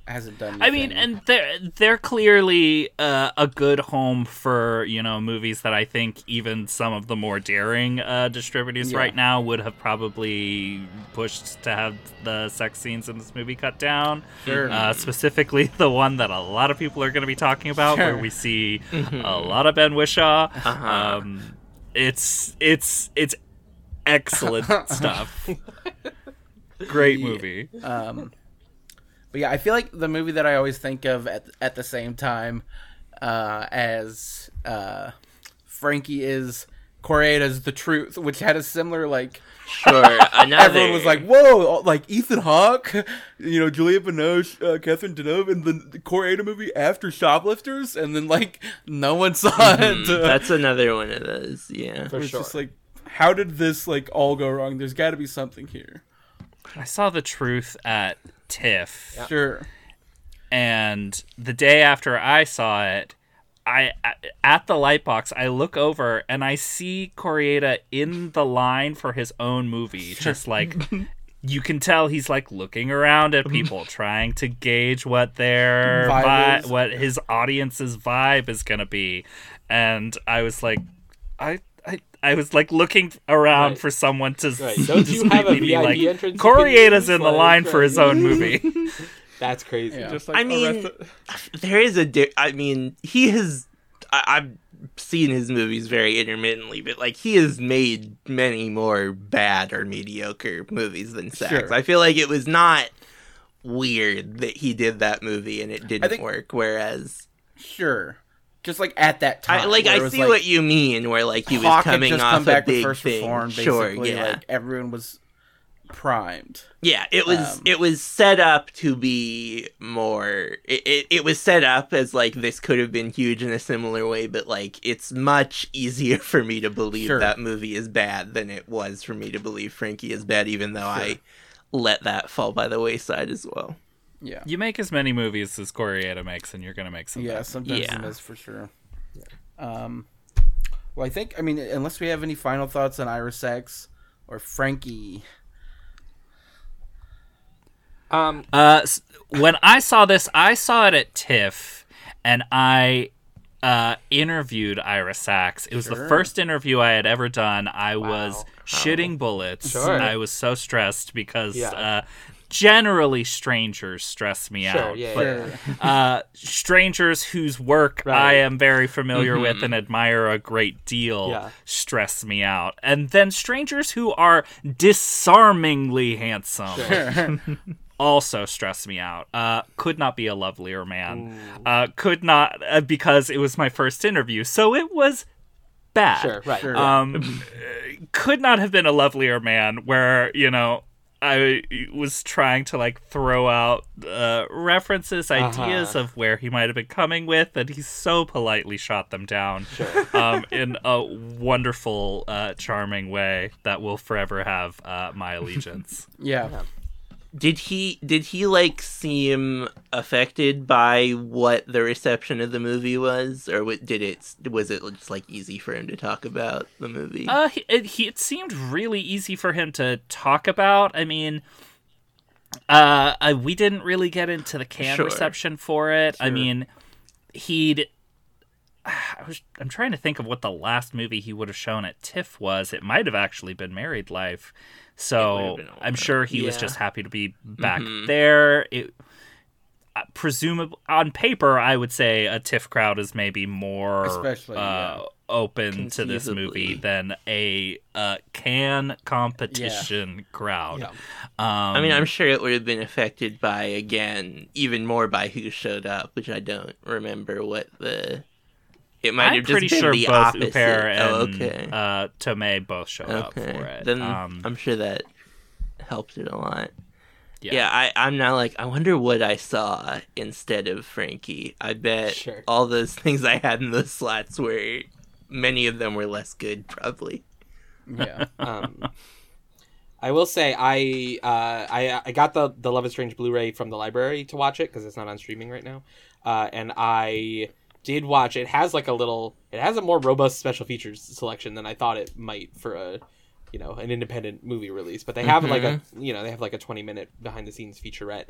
[SPEAKER 2] Hasn't done.
[SPEAKER 5] I mean, and they're they're clearly uh, a good home for you know movies that I think even some of the more daring uh, distributors
[SPEAKER 2] Yeah.
[SPEAKER 5] right now would have probably pushed to have the sex scenes in this movie cut down.
[SPEAKER 2] Sure.
[SPEAKER 5] Uh, specifically, the one that a lot of people are going to be talking about,
[SPEAKER 2] Sure.
[SPEAKER 5] where we see a lot of Ben Whishaw.
[SPEAKER 4] Uh-huh.
[SPEAKER 5] Um, it's it's it's excellent stuff. Great movie.
[SPEAKER 2] Um, but yeah, I feel like the movie that I always think of at at the same time uh, as uh, Frankie is Kore-eda's The Truth, which had a similar like
[SPEAKER 4] sure. Another
[SPEAKER 2] everyone was like, "Whoa!" Like Ethan Hawke, you know, Julia Binoche, uh, Catherine Deneuve, in the, the Correa movie after Shoplifters, and then like no one saw it.
[SPEAKER 4] Mm, that's another one of those. Yeah.
[SPEAKER 1] for
[SPEAKER 2] it's
[SPEAKER 1] sure.
[SPEAKER 2] just like, how did this like all go wrong? There's got to be something here.
[SPEAKER 5] I saw the truth at TIFF.
[SPEAKER 2] Sure.
[SPEAKER 5] and the day after I saw it, I at the lightbox I look over and I see Kore-eda in the line for his own movie, just like you can tell he's like looking around at people, trying to gauge what their
[SPEAKER 2] Vibe
[SPEAKER 5] vi- what his audience's vibe is gonna be, and I was like, I. I, I was like looking around
[SPEAKER 1] Right.
[SPEAKER 5] for someone to
[SPEAKER 1] Right. Don't you have a VIP
[SPEAKER 5] like,
[SPEAKER 1] entrance you can
[SPEAKER 5] Kore-eda's
[SPEAKER 1] use?
[SPEAKER 5] in the
[SPEAKER 1] Like,
[SPEAKER 5] line for his own movie.
[SPEAKER 1] That's crazy.
[SPEAKER 2] Yeah.
[SPEAKER 3] Just like
[SPEAKER 4] I mean,
[SPEAKER 3] Arrested-
[SPEAKER 4] there is a. Di- I mean, he has. I- I've seen his movies very intermittently, but like he has made many more bad or mediocre movies than Sachs.
[SPEAKER 2] Sure.
[SPEAKER 4] I feel like it was not weird that he did that movie and it didn't
[SPEAKER 2] think-
[SPEAKER 4] work. Whereas,
[SPEAKER 2] Sure. Just like at that time.
[SPEAKER 4] I like I see
[SPEAKER 2] like,
[SPEAKER 4] what you mean, where like he was
[SPEAKER 2] Hawk had
[SPEAKER 4] coming
[SPEAKER 2] just
[SPEAKER 4] off
[SPEAKER 2] come back
[SPEAKER 4] a big
[SPEAKER 2] with First
[SPEAKER 4] thing.
[SPEAKER 2] Reform,
[SPEAKER 4] sure,
[SPEAKER 2] basically.
[SPEAKER 4] yeah.
[SPEAKER 2] Like everyone was primed.
[SPEAKER 4] Yeah, it was
[SPEAKER 2] Um,
[SPEAKER 4] it was set up to be more it, it, it was set up as like this could have been huge in a similar way, but like it's much easier for me to believe
[SPEAKER 2] Sure.
[SPEAKER 4] that movie is bad than it was for me to believe Frankie is bad, even though I let that fall by the wayside as well.
[SPEAKER 2] Yeah.
[SPEAKER 5] You make as many movies as Kore-eda makes, and you're gonna make some.
[SPEAKER 2] Yeah,
[SPEAKER 5] bad.
[SPEAKER 2] sometimes
[SPEAKER 4] Yeah.
[SPEAKER 2] it is for sure. Um, well, I think I mean, unless we have any final thoughts on Ira Sachs or Frankie,
[SPEAKER 1] Um,
[SPEAKER 5] Uh, when I saw this, I saw it at TIFF, and I uh, interviewed Ira Sachs. It was the first interview I had ever done. I was shitting bullets.
[SPEAKER 1] Sure.
[SPEAKER 5] I was so stressed because
[SPEAKER 1] Yeah.
[SPEAKER 5] uh, generally strangers stress me
[SPEAKER 1] Sure,
[SPEAKER 5] out.
[SPEAKER 1] yeah,
[SPEAKER 5] but
[SPEAKER 1] yeah.
[SPEAKER 5] uh, strangers whose work I am very familiar with and admire a great deal
[SPEAKER 1] Yeah.
[SPEAKER 5] stress me out. And then strangers who are disarmingly handsome also stress me out. Uh, could not be a lovelier man. Uh, could not uh, because it was my first interview, so it was bad.
[SPEAKER 1] sure, right.
[SPEAKER 2] Sure.
[SPEAKER 5] Um, could not have been a lovelier man. Where you know. I was trying to like throw out uh, references, ideas of where he might have been coming with, and he so politely shot them down um, in a wonderful, uh, charming way that will forever have uh, my allegiance.
[SPEAKER 2] yeah,
[SPEAKER 4] Did he did he like seem affected by what the reception of the movie was, or what, did it was it just like easy for him to talk about the movie?
[SPEAKER 5] Uh, he- it, he, it seemed really easy for him to talk about. I mean, uh, I, we didn't really get into the Cannes
[SPEAKER 4] Sure.
[SPEAKER 5] reception for it. I mean, he'd. I was. I'm trying to think of what the last movie he would have shown at TIFF was. It might have actually been Married Life.
[SPEAKER 4] It
[SPEAKER 5] So
[SPEAKER 4] would have been a
[SPEAKER 5] I'm sure he was just happy to be back
[SPEAKER 4] Mhm.
[SPEAKER 5] there. It, uh, presumably on paper, I would say a TIFF crowd is maybe more
[SPEAKER 2] Especially,
[SPEAKER 5] uh,
[SPEAKER 2] yeah.
[SPEAKER 5] open to this movie than a uh, Cannes competition crowd.
[SPEAKER 1] Yeah.
[SPEAKER 5] Um,
[SPEAKER 4] I mean, I'm sure it would have been affected by again even more by who showed up, which I don't remember what the. It might
[SPEAKER 5] I'm
[SPEAKER 4] have just
[SPEAKER 5] pretty
[SPEAKER 4] been
[SPEAKER 5] sure
[SPEAKER 4] the
[SPEAKER 5] both
[SPEAKER 4] opposite.
[SPEAKER 5] Huppert and
[SPEAKER 4] oh, okay.
[SPEAKER 5] uh, Tomei both showed up
[SPEAKER 4] okay.
[SPEAKER 5] for it.
[SPEAKER 4] Then
[SPEAKER 5] um,
[SPEAKER 4] I'm sure that helped it a lot.
[SPEAKER 5] yeah.
[SPEAKER 4] Yeah, I, I'm now like, I wonder what I saw instead of Frankie. I bet
[SPEAKER 1] Sure.
[SPEAKER 4] all those things I had in those slots were, many of them were less good, probably.
[SPEAKER 2] yeah.
[SPEAKER 1] um, I will say I uh, I I got the the Love is Strange Blu-ray from the library to watch it because it's not on streaming right now, uh, and I did watch. It has like a little. It has a more robust special features selection than I thought it might for a you know an independent movie release. But they have like a you know they have like a twenty minute behind the scenes featurette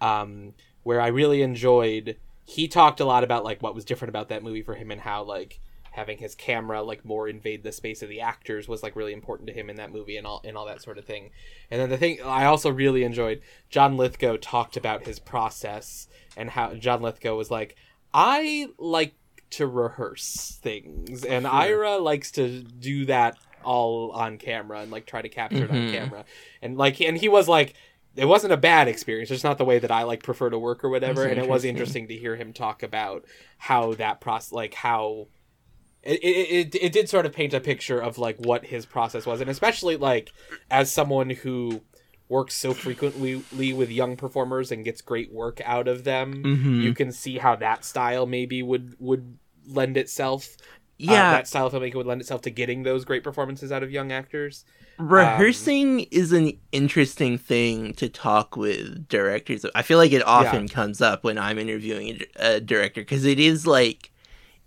[SPEAKER 1] um, where I really enjoyed. He talked a lot about like what was different about that movie for him and how like having his camera like more invade the space of the actors was like really important to him in that movie and all and all that sort of thing. And then the thing I also really enjoyed, John Lithgow talked about his process and how John Lithgow was like, I like to rehearse things, and Ira likes to do that all on camera and like try to capture it on mm-hmm. camera, and like and he was like. It wasn't a bad experience, It's not the way that I like prefer to work or whatever. And it was interesting to hear him talk about how that process, like how it, it, it, it did sort of paint a picture of like what his process was and especially like as someone who works so frequently with young performers and gets great work out of them
[SPEAKER 4] Mhm.
[SPEAKER 1] you can see how that style maybe would would lend itself uh,
[SPEAKER 4] Yeah.
[SPEAKER 1] that style of filmmaking would lend itself to getting those great performances out of young actors
[SPEAKER 4] Rehearsing is an interesting thing to talk with directors. I feel like it often comes up when I'm interviewing a, a director because it is like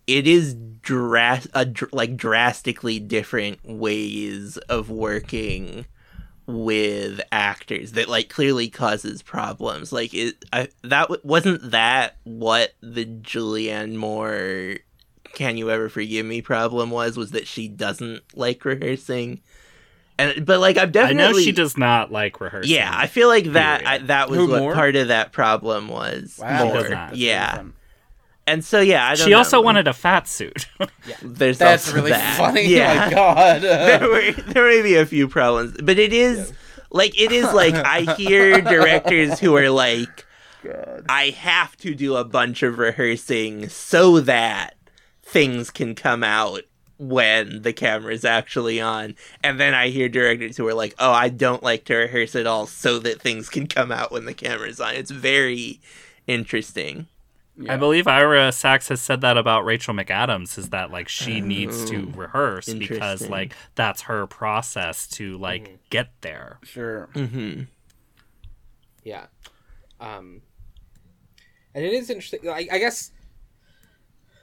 [SPEAKER 4] it is dras- a, dr- like drastically different ways of working with actors that like clearly causes problems. Like it, I, that w- wasn't that what the Julianne Moore "Can You Ever Forgive Me" problem was. Was that she doesn't like rehearsing. And, but like I've definitely I
[SPEAKER 5] know she does not like rehearsing.
[SPEAKER 4] yeah, I feel like that I, that was
[SPEAKER 2] Who,
[SPEAKER 4] what
[SPEAKER 2] Moore?
[SPEAKER 4] part of that problem was.
[SPEAKER 2] Wow.
[SPEAKER 4] More.
[SPEAKER 5] She does not.
[SPEAKER 2] That's
[SPEAKER 4] Yeah.
[SPEAKER 2] Really fun.
[SPEAKER 4] And so yeah, I don't
[SPEAKER 5] She also wanted a fat suit.
[SPEAKER 4] There's
[SPEAKER 2] That's
[SPEAKER 4] also
[SPEAKER 2] really
[SPEAKER 4] that.
[SPEAKER 2] funny.
[SPEAKER 4] Yeah.
[SPEAKER 2] Oh my god.
[SPEAKER 4] there were there may be a few problems, but it is like it is like I hear directors who are like, I have to do a bunch of rehearsing so that things can come out when the camera's actually on, and then I hear directors who are like, oh, I don't like to rehearse at all so that things can come out when the camera's on. It's very interesting.
[SPEAKER 5] I believe Ira Sachs has said that about Rachel McAdams is that like she needs to rehearse because like that's her process to like get there.
[SPEAKER 2] sure.
[SPEAKER 4] Mm-hmm.
[SPEAKER 1] Yeah. Um, and it is interesting. I, I guess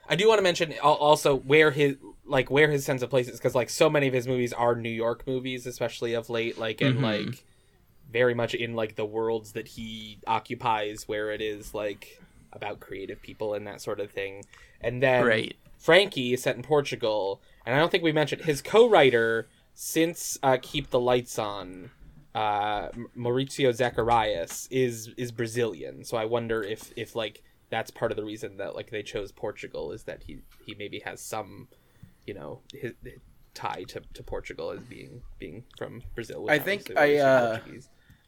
[SPEAKER 1] I do want to mention also where his like where his sense of place is because like so many of his movies are New York movies, especially of late. Like and like very much in like the worlds that he occupies, where it is like about creative people and that sort of thing. And then
[SPEAKER 4] Right.
[SPEAKER 1] Frankie is set in Portugal, and I don't think we mentioned his co-writer since uh, Keep the Lights On. Uh, Mauricio Zacharias is is Brazilian, so I wonder if if like that's part of the reason that like they chose Portugal is that he he maybe has some, you know, his, his tie to, to Portugal as being being from Brazil.
[SPEAKER 2] I think I, uh,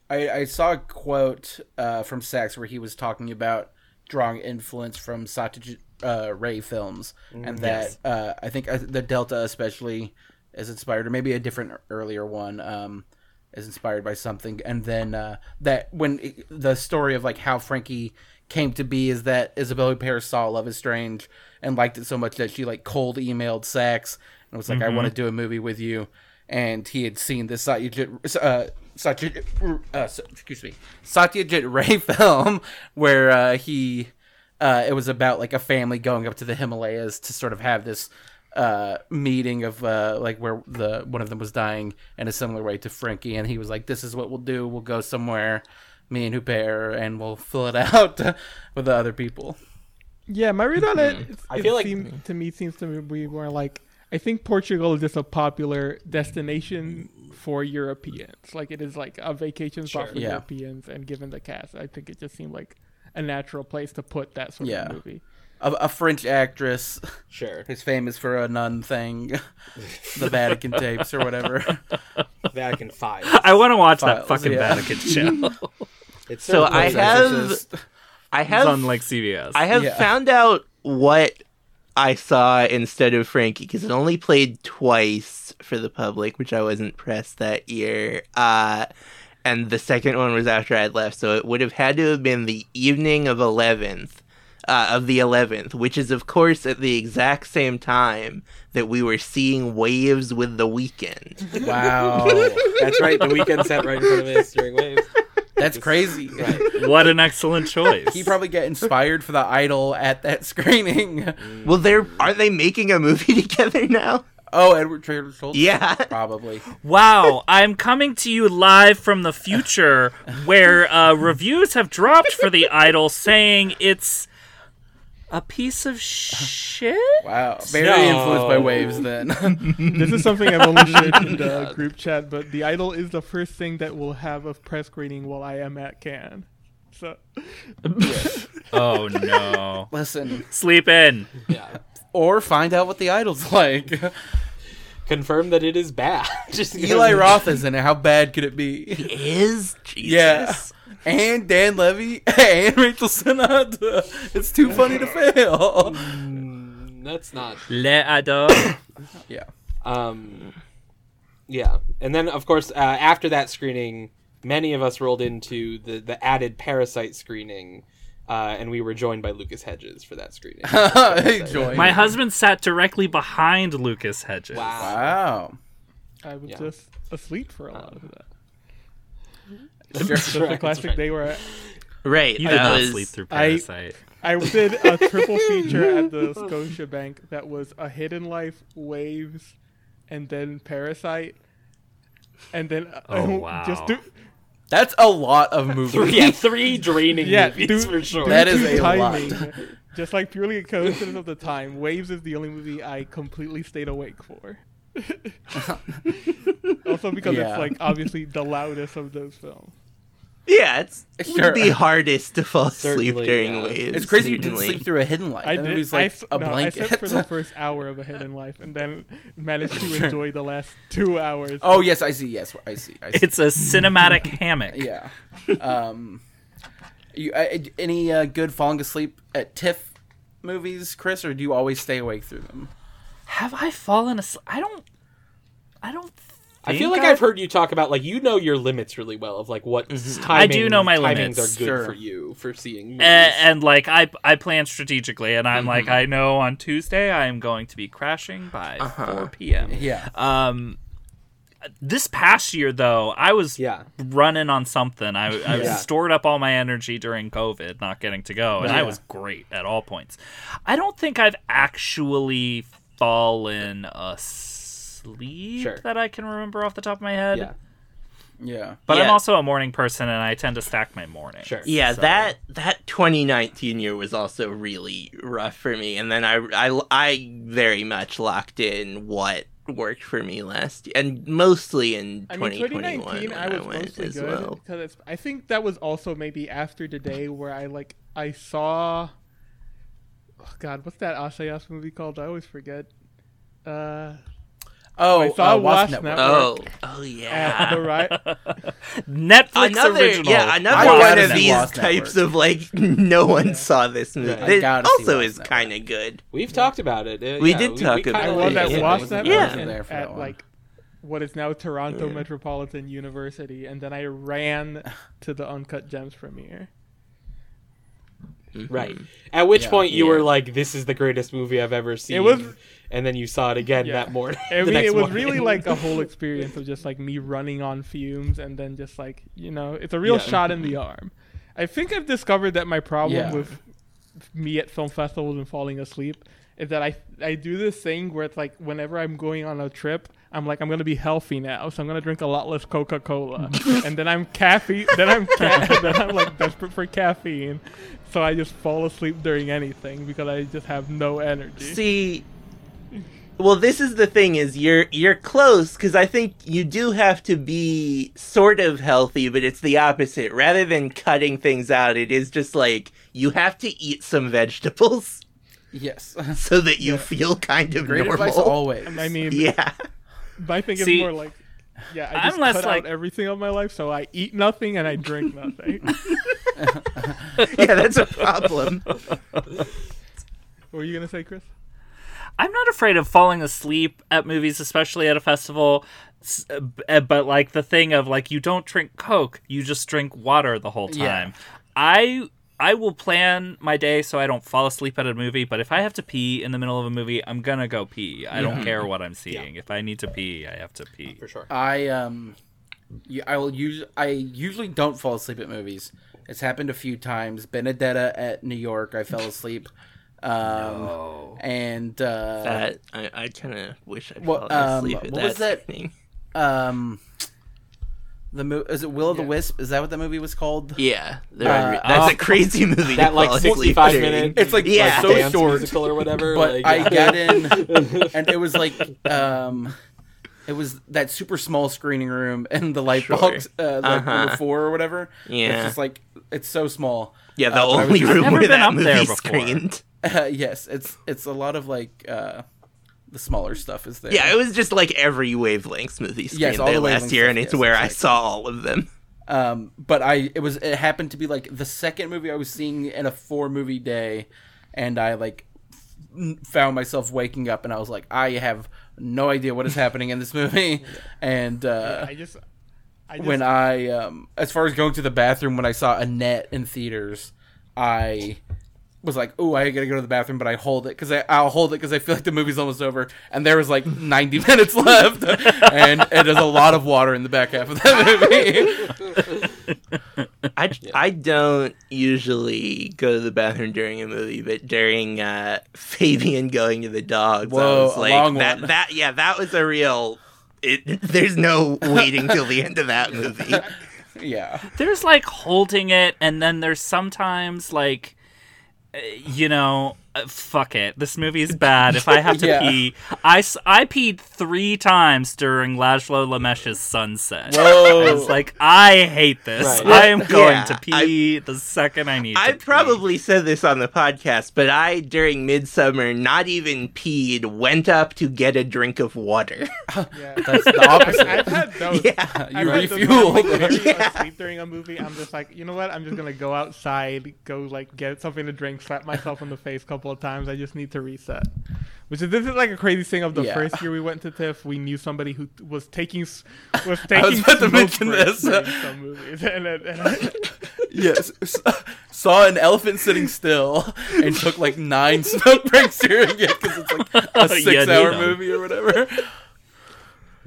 [SPEAKER 2] I, I saw a quote uh, from Sachs where he was talking about drawing influence from Satyajit uh, Ray films, and that uh, I think uh, the Delta especially is inspired, or maybe a different earlier one um, is inspired by something. And then uh, that when it- the story of like how Frankie came to be is that Isabella Huppert saw Love Is Strange and liked it so much that she like cold emailed Sachs and was like, "I want to do a movie with you." And he had seen this Satyajit, uh, Satyajit, uh, excuse me, Satyajit Ray film where uh, he, uh, it was about like a family going up to the Himalayas to sort of have this uh meeting of uh like where the one of them was dying in a similar way to Frankie. And he was like this is what we'll do. We'll go somewhere me and Huppert and we'll fill it out with the other people.
[SPEAKER 3] Yeah, my read on it, it's-
[SPEAKER 1] I
[SPEAKER 3] it
[SPEAKER 1] feel like-
[SPEAKER 3] seem, to me seems to be more like I think Portugal is just a popular destination for Europeans. Like it is like a vacation spot
[SPEAKER 1] Sure.
[SPEAKER 3] for
[SPEAKER 2] Yeah.
[SPEAKER 3] Europeans, and given the cast, I think it just seemed like a natural place to put that sort
[SPEAKER 2] Yeah.
[SPEAKER 3] of movie.
[SPEAKER 2] a, a French actress
[SPEAKER 1] Sure,
[SPEAKER 2] who's famous for a nun thing the Vatican tapes or whatever
[SPEAKER 1] Vatican Files.
[SPEAKER 5] I want to watch that fucking
[SPEAKER 2] yeah.
[SPEAKER 5] Vatican show.
[SPEAKER 1] It's
[SPEAKER 4] So I
[SPEAKER 1] close.
[SPEAKER 4] have
[SPEAKER 2] Exorcist.
[SPEAKER 4] I
[SPEAKER 5] it's
[SPEAKER 4] have
[SPEAKER 5] on like CBS.
[SPEAKER 4] I have
[SPEAKER 2] Yeah.
[SPEAKER 4] found out what I saw instead of Frankie because it only played twice for the public, which I wasn't pressed that year. Uh, and the second one was after I'd left, so it would have had to have been the evening of 11th. uh, of the 11th, which is, of course, at the exact same time that we were seeing Waves with the Weeknd.
[SPEAKER 2] Wow,
[SPEAKER 1] That's right. The Weeknd sat right in front of us during waves.
[SPEAKER 2] That's crazy.
[SPEAKER 5] What an excellent choice.
[SPEAKER 2] He probably got inspired for the idol at that screening.
[SPEAKER 4] well, they're are they making a movie together now?
[SPEAKER 2] Oh, Edward Trader Schultz.
[SPEAKER 4] Yeah.
[SPEAKER 2] probably.
[SPEAKER 5] Wow, I'm coming to you live from the future where uh, reviews have dropped for The Idol saying it's a piece of shit.
[SPEAKER 2] Wow, very
[SPEAKER 1] No.
[SPEAKER 2] influenced by waves. Then
[SPEAKER 3] This is something I've only shared in the group chat, but The Idol is the first thing that will have a press screening while I am at Cannes. So
[SPEAKER 5] Oh no.
[SPEAKER 2] listen,
[SPEAKER 5] Sleep in.
[SPEAKER 1] Yeah.
[SPEAKER 2] or find out what the idol's like.
[SPEAKER 1] Confirm that it is bad. Just
[SPEAKER 2] Eli Roth is in it. How bad could it be?
[SPEAKER 4] He Is Jesus?
[SPEAKER 2] Yeah. And Dan Levy and Rachel Sennott. It's too funny to fail.
[SPEAKER 1] Mm, That's not.
[SPEAKER 5] Le Idol.
[SPEAKER 2] Yeah.
[SPEAKER 1] Um, yeah, and then of course uh, after that screening, many of us rolled into the the added Parasite screening, uh, and we were joined by Lucas Hedges for that screening.
[SPEAKER 2] Join.
[SPEAKER 5] My husband sat directly behind Lucas Hedges.
[SPEAKER 1] Wow.
[SPEAKER 2] Wow.
[SPEAKER 3] I was
[SPEAKER 1] Yeah.
[SPEAKER 3] just asleep for a lot of that.
[SPEAKER 1] That's
[SPEAKER 3] Just
[SPEAKER 1] right,
[SPEAKER 3] the classic
[SPEAKER 1] right.
[SPEAKER 3] were where
[SPEAKER 4] Right.
[SPEAKER 5] You did
[SPEAKER 4] that
[SPEAKER 5] not
[SPEAKER 4] was-
[SPEAKER 5] sleep through Parasite.
[SPEAKER 3] I did a triple feature at the Scotiabank that was a Hidden Life, Waves, and then Parasite, and then uh,
[SPEAKER 5] Oh, wow.
[SPEAKER 3] just do
[SPEAKER 2] That's a lot of movies.
[SPEAKER 1] Three, yeah, three draining
[SPEAKER 3] yeah,
[SPEAKER 1] movies
[SPEAKER 3] do,
[SPEAKER 1] for sure.
[SPEAKER 3] due
[SPEAKER 2] That is
[SPEAKER 3] to
[SPEAKER 2] a lot.
[SPEAKER 3] Just like purely a coincidence of the time, Waves is the only movie I completely stayed awake for. also because
[SPEAKER 2] Yeah.
[SPEAKER 3] it's like obviously the loudest of those films.
[SPEAKER 4] Yeah, it's it
[SPEAKER 2] Sure.
[SPEAKER 4] would be hardest to fall asleep
[SPEAKER 1] Certainly,
[SPEAKER 4] during
[SPEAKER 1] yeah.
[SPEAKER 4] waves.
[SPEAKER 2] It's crazy you didn't sleep through a hidden life.
[SPEAKER 3] I
[SPEAKER 2] that
[SPEAKER 3] did.
[SPEAKER 2] movie's
[SPEAKER 3] I,
[SPEAKER 2] like
[SPEAKER 3] s-
[SPEAKER 2] a
[SPEAKER 3] no, I
[SPEAKER 2] blanket.
[SPEAKER 3] slept for the first hour of A Hidden Life, and then managed to enjoy the last two hours.
[SPEAKER 2] oh yes, I see. Yes, I see. I see.
[SPEAKER 5] It's a cinematic hammock.
[SPEAKER 2] yeah. Um, you uh, any uh, good falling asleep at TIFF movies, Chris, or do you always stay awake through them?
[SPEAKER 5] Have I fallen asleep? I don't. I don't.
[SPEAKER 1] I feel like I've heard you talk about like you know your limits really well of like what
[SPEAKER 5] Mm-hmm. I
[SPEAKER 1] timing,
[SPEAKER 5] do know my
[SPEAKER 1] timings
[SPEAKER 5] limits.
[SPEAKER 1] are good
[SPEAKER 2] Sure.
[SPEAKER 1] for you for seeing movies.
[SPEAKER 5] and, and like I I plan strategically, and I'm like
[SPEAKER 1] Mm-hmm.
[SPEAKER 5] I know on Tuesday I am going to be crashing by
[SPEAKER 1] Uh-huh.
[SPEAKER 5] 4 p.m.
[SPEAKER 2] Yeah.
[SPEAKER 5] Um, this past year though, I was
[SPEAKER 1] yeah,
[SPEAKER 5] running on something. I, I
[SPEAKER 1] Yeah.
[SPEAKER 5] stored up all my energy during COVID, not getting to go, and I was great at all points. I don't think I've actually fallen asleep
[SPEAKER 1] Sure.
[SPEAKER 5] that I can remember off the top of my head.
[SPEAKER 1] yeah,
[SPEAKER 2] Yeah.
[SPEAKER 5] But I'm also a morning person, and I tend to stack my morning.
[SPEAKER 1] sure.
[SPEAKER 4] Yeah,
[SPEAKER 5] So-
[SPEAKER 4] that that 2019 year was also really rough for me, and then I I I very much locked in what worked for me last year, and mostly in
[SPEAKER 3] I mean,
[SPEAKER 4] 2021
[SPEAKER 3] 2019,
[SPEAKER 4] when
[SPEAKER 3] I was
[SPEAKER 4] went
[SPEAKER 3] mostly
[SPEAKER 4] as
[SPEAKER 3] good
[SPEAKER 4] well.
[SPEAKER 3] because it's. I think that was also maybe after the day where I like I saw. Oh God, what's that Assayas movie called? I always forget. Uh,
[SPEAKER 2] Oh,
[SPEAKER 3] I saw
[SPEAKER 2] uh,
[SPEAKER 3] Wasp
[SPEAKER 2] Wasp
[SPEAKER 3] Network.
[SPEAKER 2] Network.
[SPEAKER 4] Oh, oh yeah.
[SPEAKER 3] the right.
[SPEAKER 5] Netflix
[SPEAKER 4] Another
[SPEAKER 5] original.
[SPEAKER 4] yeah, another
[SPEAKER 2] gotta
[SPEAKER 4] one of these
[SPEAKER 2] Lost
[SPEAKER 4] types
[SPEAKER 2] Network.
[SPEAKER 4] of like no one saw this movie.
[SPEAKER 1] Right. I
[SPEAKER 4] That
[SPEAKER 2] gotta see
[SPEAKER 4] also is kind of good.
[SPEAKER 1] We've talked about it. Uh,
[SPEAKER 4] We
[SPEAKER 1] yeah,
[SPEAKER 4] did talk
[SPEAKER 1] kinda
[SPEAKER 4] about it,
[SPEAKER 3] was
[SPEAKER 1] like
[SPEAKER 3] at
[SPEAKER 1] it.
[SPEAKER 4] yeah.
[SPEAKER 3] Wasp Network
[SPEAKER 4] I
[SPEAKER 2] wasn't
[SPEAKER 3] and
[SPEAKER 2] there for that
[SPEAKER 3] at
[SPEAKER 2] one.
[SPEAKER 3] like what is now Toronto
[SPEAKER 2] Yeah.
[SPEAKER 3] Metropolitan University, and then I ran to the Uncut Gems premiere. Mm-hmm.
[SPEAKER 1] Right. At which
[SPEAKER 2] Yeah.
[SPEAKER 1] point you
[SPEAKER 4] Yeah.
[SPEAKER 1] were like, "This is the greatest movie I've ever seen."
[SPEAKER 3] It was-
[SPEAKER 1] and then you saw it again
[SPEAKER 3] Yeah.
[SPEAKER 1] that morning.
[SPEAKER 3] I mean, it was
[SPEAKER 1] morning.
[SPEAKER 3] really like a whole experience of just like me running on fumes and then just like you know, it's a real
[SPEAKER 1] Yeah.
[SPEAKER 3] shot in the arm. I think I've discovered that my problem
[SPEAKER 2] Yeah.
[SPEAKER 3] with me at film festivals and falling asleep is that I I do this thing where it's like whenever I'm going on a trip, I'm like I'm gonna be healthy now, so I'm gonna drink a lot less Coca Cola, and then I'm caffeine, then I'm ca- then I'm like desperate for caffeine, so I just fall asleep during anything because I just have no energy.
[SPEAKER 4] See, well, this is the thing: is you're you're close because I think you do have to be sort of healthy, but it's the opposite. Rather than cutting things out, it is just like you have to eat some vegetables
[SPEAKER 2] Yes.
[SPEAKER 4] so that you feel kind of
[SPEAKER 2] Great
[SPEAKER 4] normal.
[SPEAKER 2] advice always.
[SPEAKER 3] I mean,
[SPEAKER 4] Yeah,
[SPEAKER 3] My thing is
[SPEAKER 5] See,
[SPEAKER 3] more like, yeah, I
[SPEAKER 5] I'm
[SPEAKER 3] just
[SPEAKER 5] less
[SPEAKER 3] cut
[SPEAKER 5] like-
[SPEAKER 3] out everything of my life, so I eat nothing and I drink nothing.
[SPEAKER 4] Yeah, that's a problem.
[SPEAKER 3] what were you gonna say, Chris?
[SPEAKER 5] I'm not afraid of falling asleep at movies, especially at a festival. s- uh, b- uh, But like the thing of like you don't drink Coke, you just drink water the whole
[SPEAKER 2] Yeah.
[SPEAKER 5] time. I I will plan my day so I don't fall asleep at a movie, but if I have to pee in the middle of a movie, I'm gonna go pee. I don't care what I'm seeing. If I need to pee, I have to pee.
[SPEAKER 1] for sure.
[SPEAKER 2] I um, y- I will use. I usually don't fall asleep at movies. It's happened a few times. Benedetta at New York, I fell asleep. Um, and uh,
[SPEAKER 4] That I, I kind of wish I
[SPEAKER 2] Well,
[SPEAKER 4] fell
[SPEAKER 2] um,
[SPEAKER 4] asleep at
[SPEAKER 2] what was that?
[SPEAKER 4] screening.
[SPEAKER 2] um, the mo- is it Will of the Wisp? Is that what that movie was called?
[SPEAKER 4] Yeah, there
[SPEAKER 2] Uh,
[SPEAKER 4] are- that's
[SPEAKER 1] uh,
[SPEAKER 4] a crazy movie.
[SPEAKER 1] That like
[SPEAKER 4] fall asleep
[SPEAKER 1] 65
[SPEAKER 4] during.
[SPEAKER 1] minute.
[SPEAKER 2] It's like-
[SPEAKER 4] Yeah.
[SPEAKER 2] like so
[SPEAKER 1] dance
[SPEAKER 2] short.
[SPEAKER 1] musical or whatever.
[SPEAKER 2] but
[SPEAKER 1] like,
[SPEAKER 2] I
[SPEAKER 1] yeah.
[SPEAKER 2] got in, and it was like um, it was that super small screening room and the light
[SPEAKER 4] Sure.
[SPEAKER 2] box, uh, like
[SPEAKER 4] Uh-huh.
[SPEAKER 2] number four or whatever.
[SPEAKER 4] Yeah.
[SPEAKER 2] it's just like it's so small.
[SPEAKER 4] Yeah, the
[SPEAKER 2] Uh, but I was
[SPEAKER 4] only
[SPEAKER 2] just-
[SPEAKER 4] room where
[SPEAKER 5] been
[SPEAKER 4] that
[SPEAKER 5] up there
[SPEAKER 4] movie screened.
[SPEAKER 2] Uh, yes, it's it's a lot of like uh, the smaller stuff is there.
[SPEAKER 4] Yeah, it was just like every wavelengths movie screened
[SPEAKER 2] all
[SPEAKER 4] there
[SPEAKER 2] the
[SPEAKER 4] last year, and it's
[SPEAKER 2] yes,
[SPEAKER 4] where I saw all of them.
[SPEAKER 2] Um, but I it was it happened to be like the second movie I was seeing in a four movie day, and I like f- found myself waking up and I was like, I have no idea what is happening in this movie, and uh,
[SPEAKER 3] I just, I just
[SPEAKER 2] when I um, as far as going to the bathroom when I saw Annette in theaters, I was like, "Oh, I gotta go to the bathroom," but I hold it because I'll hold it because I feel like the movie's almost over, and there was like ninety minutes left, and and there's a lot of water in the back half of that movie.
[SPEAKER 4] I, I don't usually go to the bathroom during a movie, but during uh, Fabian going to the dogs, I was like, that,
[SPEAKER 2] one.
[SPEAKER 4] that, yeah, that was a real. It, there's no waiting till the end of that movie.
[SPEAKER 2] yeah.
[SPEAKER 5] There's like holding it, and then there's sometimes like, uh, you know, uh, fuck it. This movie is bad. If I have to
[SPEAKER 2] Yeah.
[SPEAKER 5] pee, I peed three times during Laszlo Nemes's Sunset.
[SPEAKER 2] Whoa.
[SPEAKER 5] It's like I hate this.
[SPEAKER 1] Right.
[SPEAKER 5] I am going
[SPEAKER 4] Yeah,
[SPEAKER 5] to pee the second I need.
[SPEAKER 4] I
[SPEAKER 5] to pee.
[SPEAKER 4] probably said this on the podcast, but I, during Midsummer, not even peed, went up to get a drink of water.
[SPEAKER 3] yeah.
[SPEAKER 2] That's the opposite.
[SPEAKER 3] I've had those.
[SPEAKER 4] yeah.
[SPEAKER 2] you
[SPEAKER 3] I've had those
[SPEAKER 2] refuel.
[SPEAKER 3] like, very
[SPEAKER 4] Yeah.
[SPEAKER 3] asleep during a movie. I'm just like, you know what? I'm just gonna go outside, go like get something to drink, slap myself in the face a couple of times. I just need to reset. Which is this is like a crazy thing of the
[SPEAKER 2] Yeah.
[SPEAKER 3] first year we went to TIFF. We knew somebody who was taking s- was
[SPEAKER 2] I
[SPEAKER 3] taking
[SPEAKER 2] was about to mention this.
[SPEAKER 3] some movies, and, then- and
[SPEAKER 2] yes. Saw an elephant sitting still and took like nine smoke breaks during it because it's like a
[SPEAKER 5] Yeah,
[SPEAKER 2] six hour
[SPEAKER 5] Nino.
[SPEAKER 2] movie or whatever.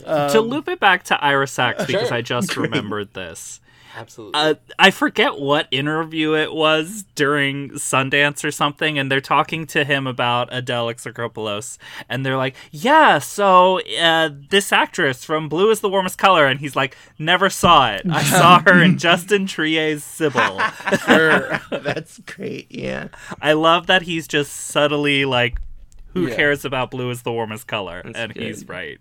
[SPEAKER 5] to um, loop it back to Ira Sachs because
[SPEAKER 1] Sure.
[SPEAKER 5] I just remembered this.
[SPEAKER 1] Absolutely.
[SPEAKER 5] Uh, I forget what interview it was during Sundance or something, and they're talking to him about Adele Exarchopoulos, and they're like, "Yeah, so uh, this actress from Blue is the Warmest Color," and he's like, "Never saw it. I saw her in Justin Triet's
[SPEAKER 2] Sibyl."
[SPEAKER 4] That's great, yeah.
[SPEAKER 5] I love that he's just subtly like, "Who
[SPEAKER 2] Yeah.
[SPEAKER 5] cares about blue is the warmest color?" and
[SPEAKER 4] good.
[SPEAKER 5] he's right.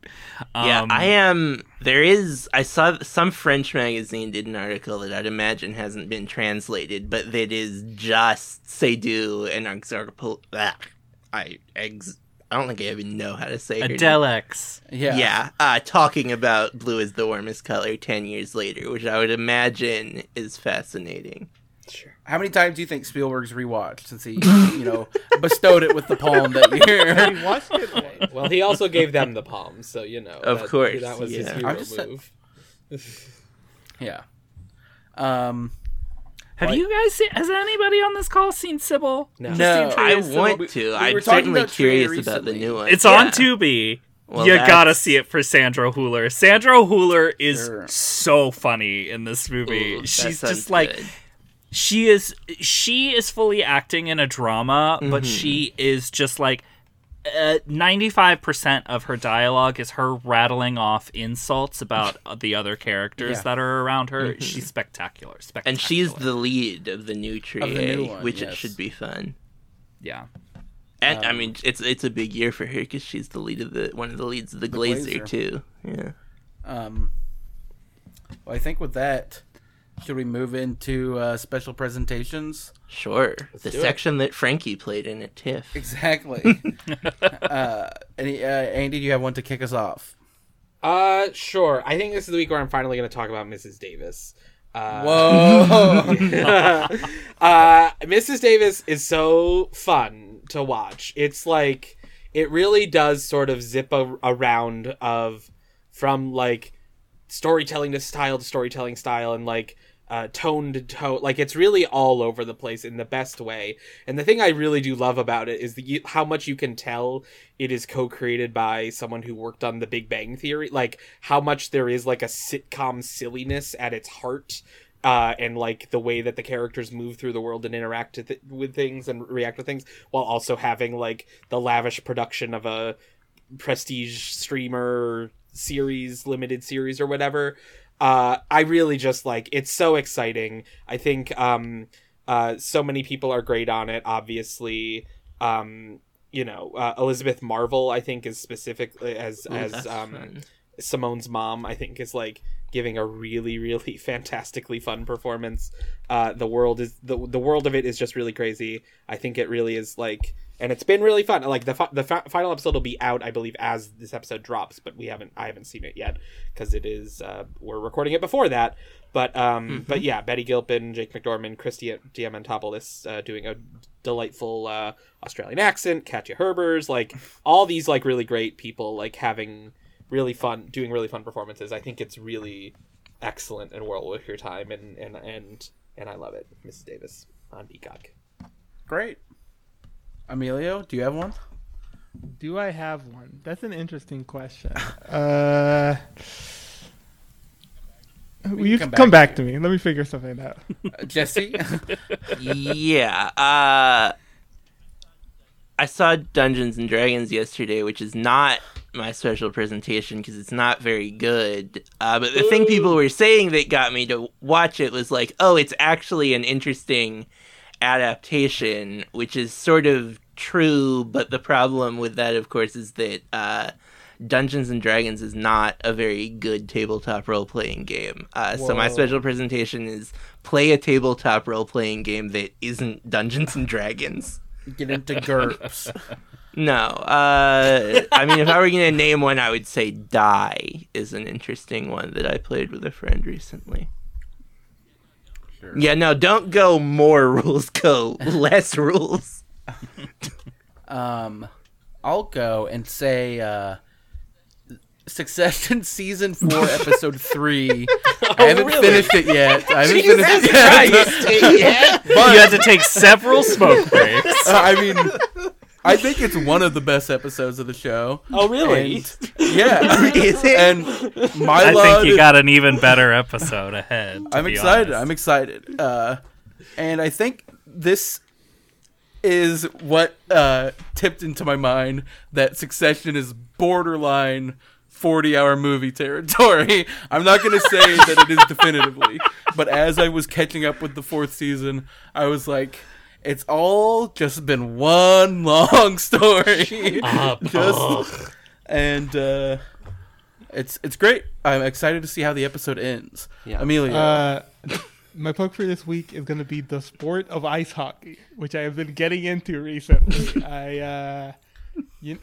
[SPEAKER 4] Yeah,
[SPEAKER 5] Um,
[SPEAKER 4] I am. There is. I saw some French magazine did an article that I'd imagine hasn't been translated, but that is just Seydoux and Exarchopoulos. Ah, I ex. I don't think I even know how to say her name.
[SPEAKER 5] Adele X.
[SPEAKER 2] Yeah.
[SPEAKER 4] Yeah, uh, talking about blue is the warmest color ten years later, which I would imagine is fascinating.
[SPEAKER 1] Sure.
[SPEAKER 2] How many times do you think Spielberg's rewatched since he, you know, bestowed it with the palm that year?
[SPEAKER 3] he watched it. once.
[SPEAKER 1] Well, he also gave them the palm, so you know.
[SPEAKER 4] Of
[SPEAKER 1] that,
[SPEAKER 4] course,
[SPEAKER 1] that was his
[SPEAKER 4] yeah.
[SPEAKER 1] hero
[SPEAKER 2] I'm
[SPEAKER 1] move.
[SPEAKER 2] yeah. Um.
[SPEAKER 5] Have
[SPEAKER 2] Like-
[SPEAKER 5] you guys seen? Has anybody on this call seen Sibyl?
[SPEAKER 1] No.
[SPEAKER 2] No.
[SPEAKER 4] I
[SPEAKER 5] Triet's Sibyl?
[SPEAKER 4] want
[SPEAKER 2] we-
[SPEAKER 4] to.
[SPEAKER 2] we were
[SPEAKER 4] I'm
[SPEAKER 2] talking
[SPEAKER 4] certainly
[SPEAKER 2] about Triet
[SPEAKER 4] curious about the new one.
[SPEAKER 5] It's
[SPEAKER 4] Yeah.
[SPEAKER 5] on Tubi.
[SPEAKER 4] Well,
[SPEAKER 5] you gotta see it for Sandra Hüller. Sandra Hüller is
[SPEAKER 2] Sure.
[SPEAKER 5] so funny in this movie.
[SPEAKER 4] Ooh,
[SPEAKER 5] She's just like
[SPEAKER 4] good.
[SPEAKER 5] She is. She is fully acting in a drama,
[SPEAKER 4] Mm-hmm.
[SPEAKER 5] but she is just like. Ninety-five percent of her dialogue is her rattling off insults about uh, the other characters
[SPEAKER 2] Yeah.
[SPEAKER 5] that are around her. She's spectacular, spectacular,
[SPEAKER 4] and she's the lead of the new Triet,
[SPEAKER 2] new one,
[SPEAKER 4] which
[SPEAKER 2] yes.
[SPEAKER 4] it should be fun.
[SPEAKER 5] yeah.
[SPEAKER 4] And I
[SPEAKER 2] Um,
[SPEAKER 4] mean, it's it's a big year for her because she's the lead of the one of the leads of the, Glazer,
[SPEAKER 2] Glazer.
[SPEAKER 4] too. Yeah.
[SPEAKER 2] Um. Well, I think with that, should we move into uh, special presentations?
[SPEAKER 4] Sure. the
[SPEAKER 1] do it.
[SPEAKER 4] section that Frankie played in at TIFF.
[SPEAKER 2] Exactly. uh, any, uh, Andy, do you have one to kick us off?
[SPEAKER 1] Uh, sure. I think this is the week where I'm finally going to talk about Mrs. Davis. Uh,
[SPEAKER 2] Whoa!
[SPEAKER 1] uh, Mrs. Davis is so fun to watch. It's like it really does sort of zip a- around of from like storytelling to style to storytelling style and like uh, tone to toe. Like it's really all over the place in the best way. And the thing I really do love about it is the how much you can tell it is co-created by someone who worked on The Big Bang Theory. Like how much there is like a sitcom silliness at its heart. Uh, and like the way that the characters move through the world and interact with, with things and react to things, while also having like the lavish production of a prestige streamer series, limited series or whatever uh, I really just like it's so exciting. I think um, uh, so many people are great on it. Obviously, um, you know uh, Elizabeth Marvel. I think is specifically as
[SPEAKER 4] Ooh,
[SPEAKER 1] as um. Simone's mom. I think is like giving a really really fantastically fun performance. Uh, the world is the the world of it is just really crazy. I think it really is like. And it's been really fun. Like the fi- the fi- final episode will be out, I believe, as this episode drops. But we haven't, I haven't seen it yet because it is uh, we're recording it before that. But um, but yeah, Betty Gilpin, Jake McDorman, Christy Diamantopoulos uh, doing a delightful uh, Australian accent, Katja Herbers, like all these like really great people, like having really fun, doing really fun performances. I think it's really excellent and well worth your time, and and and and I love it, Mrs. Davis on Peacock.
[SPEAKER 2] Great. Emilio, do you have one?
[SPEAKER 3] Do I have one? That's an interesting question. Uh, will you
[SPEAKER 2] come
[SPEAKER 3] come,
[SPEAKER 2] back
[SPEAKER 3] back, to me? Let me figure something out.
[SPEAKER 2] Uh, Jesse?
[SPEAKER 4] yeah. Uh, I saw Dungeons and Dragons yesterday, which is not my special presentation because it's not very good. Uh, but the thing people were saying that got me to watch it was like, oh, it's actually an interesting adaptation, which is sort of true. But the problem with that, of course, is that uh, Dungeons and Dragons is not a very good tabletop role playing game. Uh, so my special presentation is play a tabletop role playing game that isn't Dungeons and Dragons.
[SPEAKER 2] Get into GURPS.
[SPEAKER 4] No, uh, I mean, if I were gonna name one, I would say Die is an interesting one that I played with a friend recently.
[SPEAKER 2] Sure.
[SPEAKER 4] Yeah, no, don't go more rules, go less rules.
[SPEAKER 2] Um, I'll go and say uh, Succession season four, episode three. I haven't
[SPEAKER 1] really?
[SPEAKER 2] finished it yet. I haven't finished it yet.
[SPEAKER 5] you had to take several smoke breaks.
[SPEAKER 2] Uh, I mean, I think it's one of the best episodes of the show.
[SPEAKER 1] Oh, really?
[SPEAKER 2] And- yeah,
[SPEAKER 4] Is it?
[SPEAKER 2] and my
[SPEAKER 5] I think you got an even better episode ahead. to
[SPEAKER 2] I'm
[SPEAKER 5] be
[SPEAKER 2] excited.
[SPEAKER 5] honest.
[SPEAKER 2] I'm excited. Uh, and I think this is what uh, tipped into my mind that Succession is borderline 40 hour movie territory. I'm not going to say that it is definitively, but as I was catching up with the fourth season, I was like, it's all just been one long story.
[SPEAKER 5] Uh,
[SPEAKER 2] just and uh, it's it's great. I'm excited to see how the episode ends.
[SPEAKER 4] Yeah.
[SPEAKER 2] Amelia.
[SPEAKER 3] Uh, my plug for this week is going to be the sport of ice hockey, which I have been getting into recently. I, uh, you,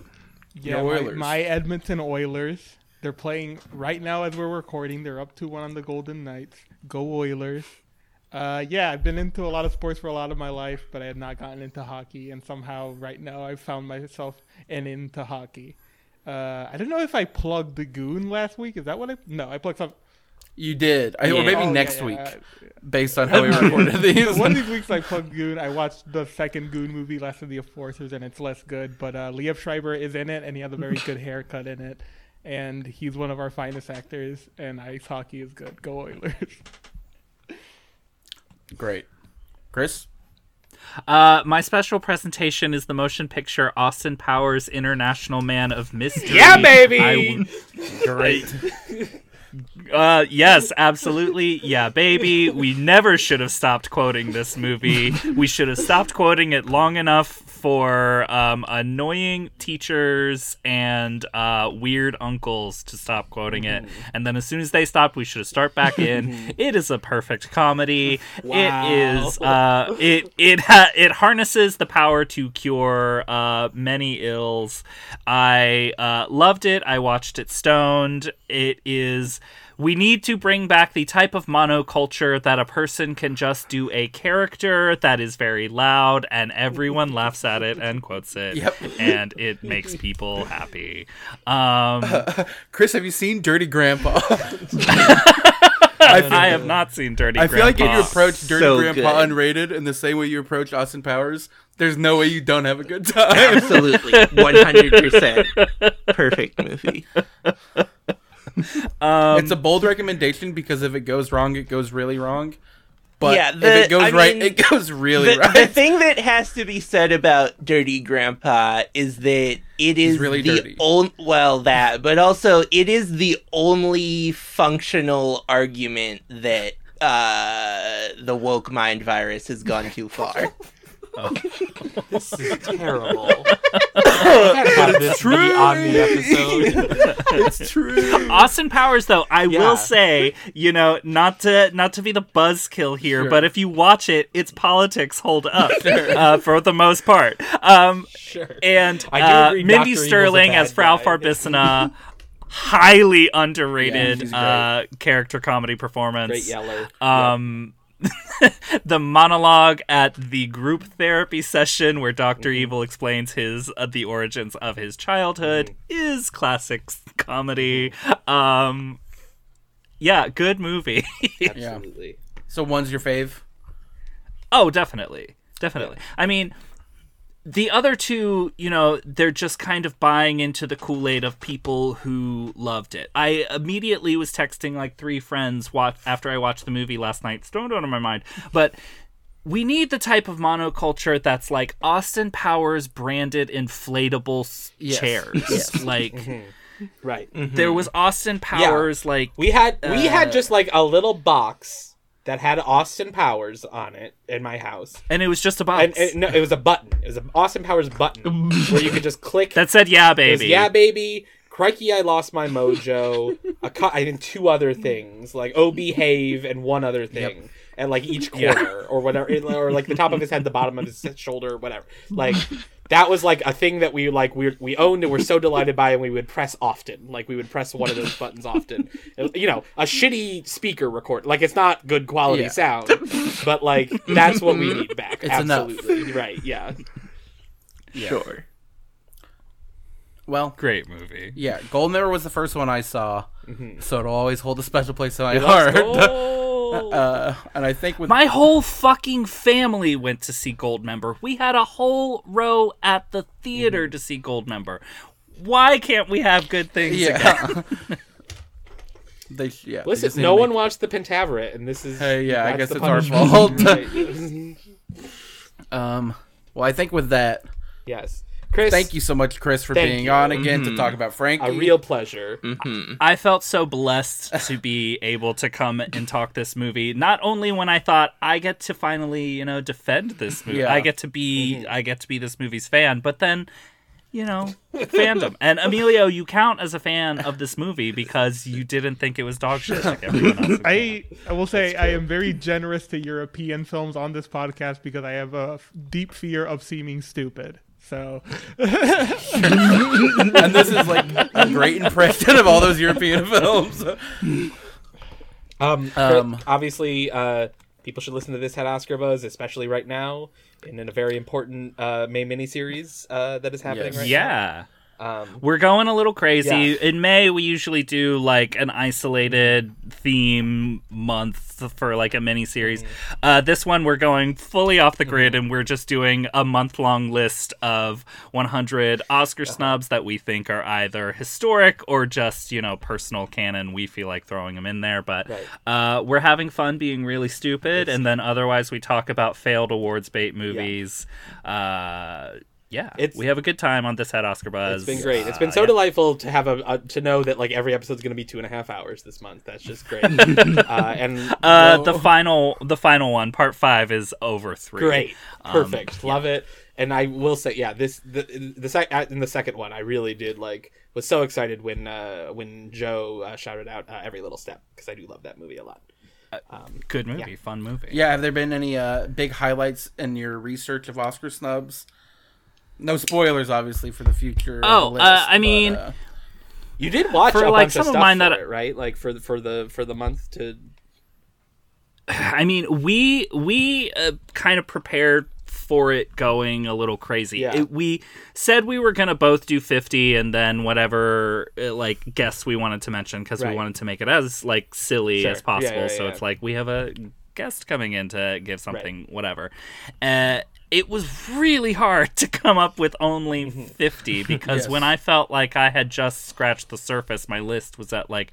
[SPEAKER 3] yeah, my, my Edmonton Oilers. They're playing right now as we're recording. They're up to one on the Golden Knights. Go Oilers! Uh, yeah, I've been into a lot of sports for a lot of my life, but I had not gotten into hockey, and somehow right now I've found myself and into hockey. Uh, I don't know if I plugged the Goon last week. Is that what I? No, I plugged some.
[SPEAKER 2] You did, I, or maybe
[SPEAKER 3] Oh,
[SPEAKER 2] next
[SPEAKER 3] yeah,
[SPEAKER 2] week,
[SPEAKER 3] uh,
[SPEAKER 2] based on how we recorded these.
[SPEAKER 3] one of these weeks I plugged Goon. I watched the second Goon movie, Last of the Enforcers, and it's less good. But uh, Liev Schreiber is in it, and he has a very good haircut in it. And he's one of our finest actors, and ice hockey is good. Go Oilers.
[SPEAKER 2] Great, Chris.
[SPEAKER 5] Uh, my special presentation is the motion picture Austin Powers International Man of Mystery.
[SPEAKER 1] Yeah, baby!
[SPEAKER 5] I- great. Uh, yes, absolutely. Yeah, baby. We never should have stopped quoting this movie. We should have stopped quoting it long enough for um, annoying teachers and uh, weird uncles to stop quoting it. And then as soon as they stopped, we should have start back in. it is a perfect comedy.
[SPEAKER 1] Wow.
[SPEAKER 5] It is. Uh, it it ha- it harnesses the power to cure uh, many ills. I uh, loved it. I watched it stoned. It is. We need to bring back the type of monoculture that a person can just do a character that is very loud and everyone laughs at it and quotes it.
[SPEAKER 2] Yep.
[SPEAKER 5] And it makes people happy. Um,
[SPEAKER 2] Chris, have you seen Dirty Grandpa?
[SPEAKER 5] I have not seen Dirty Grandpa.
[SPEAKER 2] I feel like if you approach Dirty
[SPEAKER 4] So
[SPEAKER 2] Grandpa
[SPEAKER 4] good.
[SPEAKER 2] unrated in the same way you approach Austin Powers, there's no way you don't have a good time.
[SPEAKER 4] Absolutely, one hundred percent, perfect movie.
[SPEAKER 5] Um,
[SPEAKER 2] it's a bold recommendation because if it goes wrong, it goes really wrong. But
[SPEAKER 4] Yeah,
[SPEAKER 2] if it goes
[SPEAKER 4] I
[SPEAKER 2] right,
[SPEAKER 4] mean,
[SPEAKER 2] it goes really
[SPEAKER 4] the,
[SPEAKER 2] right.
[SPEAKER 4] the thing that has to be said about Dirty Grandpa is that it is
[SPEAKER 2] really
[SPEAKER 4] the
[SPEAKER 2] dirty.
[SPEAKER 4] well that, but also it is the only functional argument that uh, the woke mind virus has gone too far.
[SPEAKER 6] This is terrible. I gotta this be on the episode.
[SPEAKER 2] it's true.
[SPEAKER 5] Austin Powers, though, I
[SPEAKER 6] Yeah.
[SPEAKER 5] will say, you know, not to not to be the buzzkill here,
[SPEAKER 2] Sure.
[SPEAKER 5] but if you watch it, its politics hold up uh, for the most part. Um,
[SPEAKER 1] Sure.
[SPEAKER 5] and uh,
[SPEAKER 6] agree
[SPEAKER 5] Mindy
[SPEAKER 6] Dr.
[SPEAKER 5] Sterling as Frau. Farbissina, highly underrated
[SPEAKER 2] she's great.
[SPEAKER 5] uh, character comedy performance.
[SPEAKER 1] Great yeller.
[SPEAKER 5] Um, the monologue at the group therapy session where Doctor
[SPEAKER 1] Mm-hmm.
[SPEAKER 5] Evil explains his uh, the origins of his childhood
[SPEAKER 1] Mm-hmm.
[SPEAKER 5] is classic comedy. Um, yeah, good movie.
[SPEAKER 1] Absolutely.
[SPEAKER 2] So one's your fave.
[SPEAKER 5] oh, definitely, definitely. I mean. The other two, you know, they're just kind of buying into the Kool Aid of people who loved it. I immediately was texting like three friends watch, after I watched the movie last night. Stoned out of my mind. But we need the type of monoculture that's like Austin Powers branded inflatable s-
[SPEAKER 2] Yes.
[SPEAKER 5] chairs. Like
[SPEAKER 1] Right.
[SPEAKER 5] there was Austin Powers like
[SPEAKER 1] We had we
[SPEAKER 5] Uh,
[SPEAKER 1] had just like a little box that had Austin Powers on it in my house.
[SPEAKER 5] and it was just a box
[SPEAKER 1] And, and no, it was a button. It was an Austin Powers button where you could just click.
[SPEAKER 5] that said yeah
[SPEAKER 1] It was,
[SPEAKER 5] baby.
[SPEAKER 1] yeah, baby. Crikey, I lost my mojo. A co- I think two other things like oh behave and one other thing, and like each corner or whatever, or like the top of his head, the bottom of his shoulder, whatever. Like that was like a thing that we like we we owned and we're so delighted by, and we would press often. Like we would press one of those buttons often. You know, a shitty speaker record. Like it's not good quality
[SPEAKER 2] Yeah.
[SPEAKER 1] sound, but like that's what we mm-hmm. need back.
[SPEAKER 2] It's enough.
[SPEAKER 1] Absolutely right. Yeah.
[SPEAKER 4] Sure.
[SPEAKER 2] Well,
[SPEAKER 5] Great movie.
[SPEAKER 2] yeah, Goldmember was the first one I saw, mm-hmm. so it'll always hold a special place in my
[SPEAKER 1] Let's
[SPEAKER 2] heart.
[SPEAKER 1] go.
[SPEAKER 2] uh, and I think with
[SPEAKER 5] My whole fucking family went to see Goldmember. We had a whole row at the theater
[SPEAKER 2] Mm-hmm.
[SPEAKER 5] to see Goldmember. Why can't we have good things again?
[SPEAKER 2] yeah. they yeah.
[SPEAKER 1] Listen,
[SPEAKER 2] just need
[SPEAKER 1] no one
[SPEAKER 2] make-
[SPEAKER 1] watched the Pentaverate, and this is.
[SPEAKER 2] Hey, yeah, I guess
[SPEAKER 1] the
[SPEAKER 2] it's our fault. Um. Well, I think with that,
[SPEAKER 1] yes, Chris.
[SPEAKER 2] thank you so much, Chris, for being
[SPEAKER 1] you.
[SPEAKER 2] on again to talk about Frankie.
[SPEAKER 1] A real pleasure.
[SPEAKER 5] I felt so blessed to be able to come and talk this movie. Not only when I thought I get to finally, you know, defend this movie.
[SPEAKER 2] Yeah.
[SPEAKER 5] I get to be
[SPEAKER 1] Mm-hmm.
[SPEAKER 5] I get to be this movie's fan, but then you know, fandom. And Emilio, you count as a fan of this movie because you didn't think it was dog shit like everyone else.
[SPEAKER 3] I I will say I am very generous to European films on this podcast because I have a f- deep fear of seeming stupid. So
[SPEAKER 2] and this is like a great impression of all those European films.
[SPEAKER 1] Um,
[SPEAKER 2] Um,
[SPEAKER 1] obviously, uh, people should listen to this had Oscar buzz, especially right now, and in a very important uh, May miniseries uh, that is happening
[SPEAKER 2] Yes.
[SPEAKER 1] right
[SPEAKER 5] Yeah.
[SPEAKER 1] now. Um,
[SPEAKER 5] We're going a little crazy.
[SPEAKER 1] Yeah.
[SPEAKER 5] In May, we usually do like an isolated theme month for like a mini series.
[SPEAKER 1] Mm-hmm.
[SPEAKER 5] Uh, this one, we're going fully off the grid and we're just doing a month long list of 100 Oscar
[SPEAKER 1] Uh-huh.
[SPEAKER 5] snubs that we think are either historic or just, you know, personal canon. We feel like throwing them in there. But
[SPEAKER 1] Right.
[SPEAKER 5] uh, we're having fun being really stupid. And then otherwise, we talk about failed awards bait movies. Uh, yeah,
[SPEAKER 1] It's-
[SPEAKER 5] we have a good time on this had Oscar Buzz.
[SPEAKER 1] it's been great. It's been
[SPEAKER 5] Uh,
[SPEAKER 1] so
[SPEAKER 5] yeah.
[SPEAKER 1] delightful to have a, a to know that like every episode's going to be two and a half hours this month. That's just great. uh, and
[SPEAKER 5] Uh,
[SPEAKER 2] Whoa.
[SPEAKER 5] the final, the final one, part five, is over three.
[SPEAKER 1] great,
[SPEAKER 5] Um,
[SPEAKER 1] perfect, love it. And I will say, yeah, this the the sec- uh, in the second one, I really did like was so excited when uh, when Joe uh, shouted out uh, every little step because I do love that movie a lot.
[SPEAKER 5] Good movie, fun movie.
[SPEAKER 2] yeah, have there been any uh, big highlights in your research of Oscar snubs? No spoilers, obviously, for the future. of
[SPEAKER 5] Oh,
[SPEAKER 2] the list,
[SPEAKER 5] uh, I
[SPEAKER 2] but,
[SPEAKER 5] mean-
[SPEAKER 2] uh,
[SPEAKER 1] You did watch
[SPEAKER 5] For,
[SPEAKER 1] a
[SPEAKER 5] like,
[SPEAKER 1] bunch
[SPEAKER 5] some
[SPEAKER 1] of
[SPEAKER 5] of mine
[SPEAKER 1] for
[SPEAKER 5] that-
[SPEAKER 1] it, right? Like for the, for the for the month to
[SPEAKER 5] I mean, we we uh, kind of prepared for it going a little crazy.
[SPEAKER 1] Yeah.
[SPEAKER 5] It, we said we were gonna both do fifty, and then whatever uh, like guests we wanted to mention because
[SPEAKER 1] Right.
[SPEAKER 5] we wanted to make it as like silly
[SPEAKER 1] Sure.
[SPEAKER 5] as possible.
[SPEAKER 1] Yeah, yeah,
[SPEAKER 5] so
[SPEAKER 1] yeah.
[SPEAKER 5] it's like we have a guest coming in to give something, whatever. Uh, it was really hard to come up with only
[SPEAKER 1] Mm-hmm.
[SPEAKER 5] 50 because
[SPEAKER 2] Yes.
[SPEAKER 5] when I felt like I had just scratched the surface, my list was at like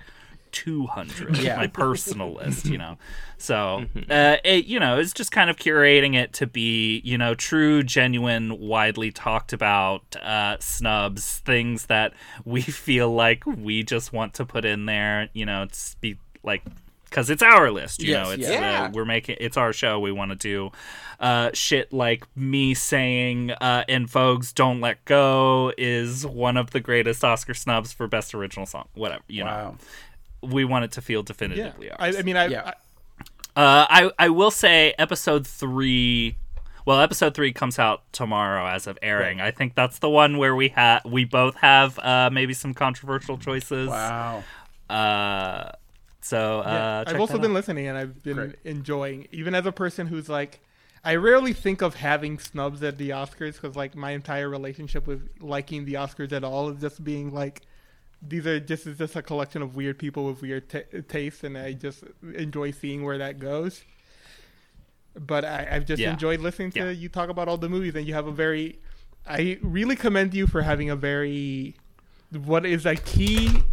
[SPEAKER 5] 200
[SPEAKER 2] Yeah.
[SPEAKER 5] my personal list you know so uh it you know it's just kind of curating it to be you know true genuine widely talked about uh snubs things that we feel like we just want to put in there you know it's be like because it's our list you
[SPEAKER 2] Yes,
[SPEAKER 5] know it's
[SPEAKER 2] yeah.
[SPEAKER 5] uh, we're making it's our show we want to do uh shit like me saying uh En Vogue's don't let go is one of the greatest oscar snubs for best original song whatever you know we want it to feel
[SPEAKER 3] Yeah,
[SPEAKER 5] definitively
[SPEAKER 3] I,
[SPEAKER 5] ours.
[SPEAKER 3] I mean, I,
[SPEAKER 2] Yeah.
[SPEAKER 3] I
[SPEAKER 5] uh, I I will say episode three. Well, episode three comes out tomorrow as of airing. I think that's the one where we have we both have uh, maybe some controversial choices.
[SPEAKER 2] Wow.
[SPEAKER 5] Uh, so
[SPEAKER 3] Yeah,
[SPEAKER 5] uh,
[SPEAKER 3] I've also
[SPEAKER 5] that
[SPEAKER 3] been
[SPEAKER 5] out.
[SPEAKER 3] listening and I've been
[SPEAKER 2] Great.
[SPEAKER 3] enjoying, even as a person who's like, I rarely think of having snubs at the Oscars because like my entire relationship with liking the Oscars at all is just being like, these are just is just a collection of weird people with weird ta tastes, and I just enjoy seeing where that goes. But I, I've just
[SPEAKER 5] Yeah.
[SPEAKER 3] enjoyed listening to
[SPEAKER 5] Yeah.
[SPEAKER 3] you talk about all the movies, and you have a very, I really commend you for having a very, what is a key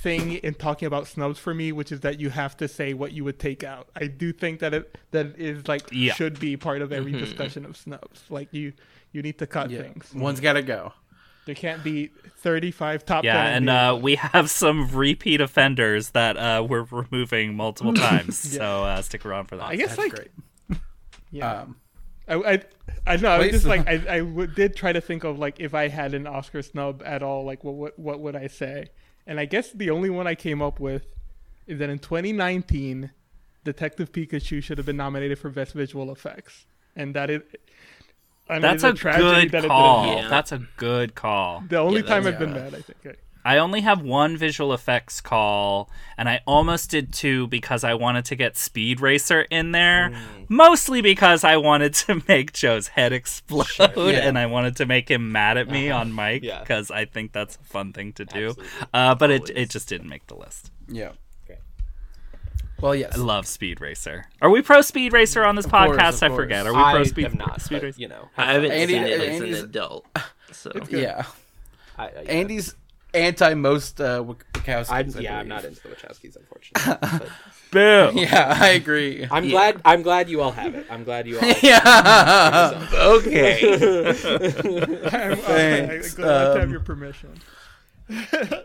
[SPEAKER 3] thing in talking about snubs for me, which is that you have to say what you would take out. I do think that it that is like
[SPEAKER 5] Yeah.
[SPEAKER 3] should be part of every discussion of snubs. Like you, you need to cut
[SPEAKER 2] Yeah.
[SPEAKER 3] things.
[SPEAKER 2] One's got to go.
[SPEAKER 3] There can't be thirty-five top.
[SPEAKER 5] Yeah,
[SPEAKER 3] 10
[SPEAKER 5] and uh, we have some repeat offenders that uh, we're removing multiple times. So uh, stick around for that.
[SPEAKER 3] I guess
[SPEAKER 2] That's
[SPEAKER 3] like
[SPEAKER 2] great.
[SPEAKER 3] yeah.
[SPEAKER 2] Um,
[SPEAKER 3] I, I, I know. I was just
[SPEAKER 2] so-
[SPEAKER 3] like I, I w- did try to think of like if I had an Oscar snub at all, like what what what would I say? And I guess the only one I came up with is that in 2019, Detective Pikachu should have been nominated for Best Visual Effects, and that is. and
[SPEAKER 5] That's
[SPEAKER 3] it's
[SPEAKER 5] a good
[SPEAKER 3] that
[SPEAKER 5] call.
[SPEAKER 4] Yeah.
[SPEAKER 5] That's a good call.
[SPEAKER 3] The only
[SPEAKER 4] Yeah,
[SPEAKER 3] time I've been mad, I think.
[SPEAKER 5] I only have one visual effects call, and I almost did two because I wanted to get Speed Racer in there, mostly because I wanted to make Joe's head explode,
[SPEAKER 2] Yeah.
[SPEAKER 5] and I wanted to make him mad at me on mic
[SPEAKER 1] Yeah.
[SPEAKER 5] because I think that's a fun thing to do. Uh, but it
[SPEAKER 4] Always.
[SPEAKER 5] it just didn't make the list.
[SPEAKER 2] yeah. Well, yes.
[SPEAKER 5] I love Speed Racer. Are we pro Speed Racer on this
[SPEAKER 2] course,
[SPEAKER 5] podcast?
[SPEAKER 2] of
[SPEAKER 5] I
[SPEAKER 2] course.
[SPEAKER 5] forget. Are we pro
[SPEAKER 1] I
[SPEAKER 5] Speed,
[SPEAKER 1] have not,
[SPEAKER 5] Speed
[SPEAKER 1] but,
[SPEAKER 5] Racer?
[SPEAKER 1] you know.
[SPEAKER 4] I haven't
[SPEAKER 2] Andy-
[SPEAKER 4] seen it as an adult. So
[SPEAKER 2] Yeah.
[SPEAKER 1] I, I,
[SPEAKER 2] Andy's anti most uh, Wachowskis.
[SPEAKER 1] I'm,
[SPEAKER 2] I
[SPEAKER 1] yeah, I'm not into the Wachowskis, unfortunately. but
[SPEAKER 5] Boo!
[SPEAKER 2] Yeah, I agree.
[SPEAKER 1] I'm
[SPEAKER 4] Yeah.
[SPEAKER 1] glad. I'm glad you all have it. I'm glad you all.
[SPEAKER 2] yeah.
[SPEAKER 4] okay.
[SPEAKER 3] I'm, I'm
[SPEAKER 2] Thanks.
[SPEAKER 3] glad to have
[SPEAKER 2] Um,
[SPEAKER 3] your permission.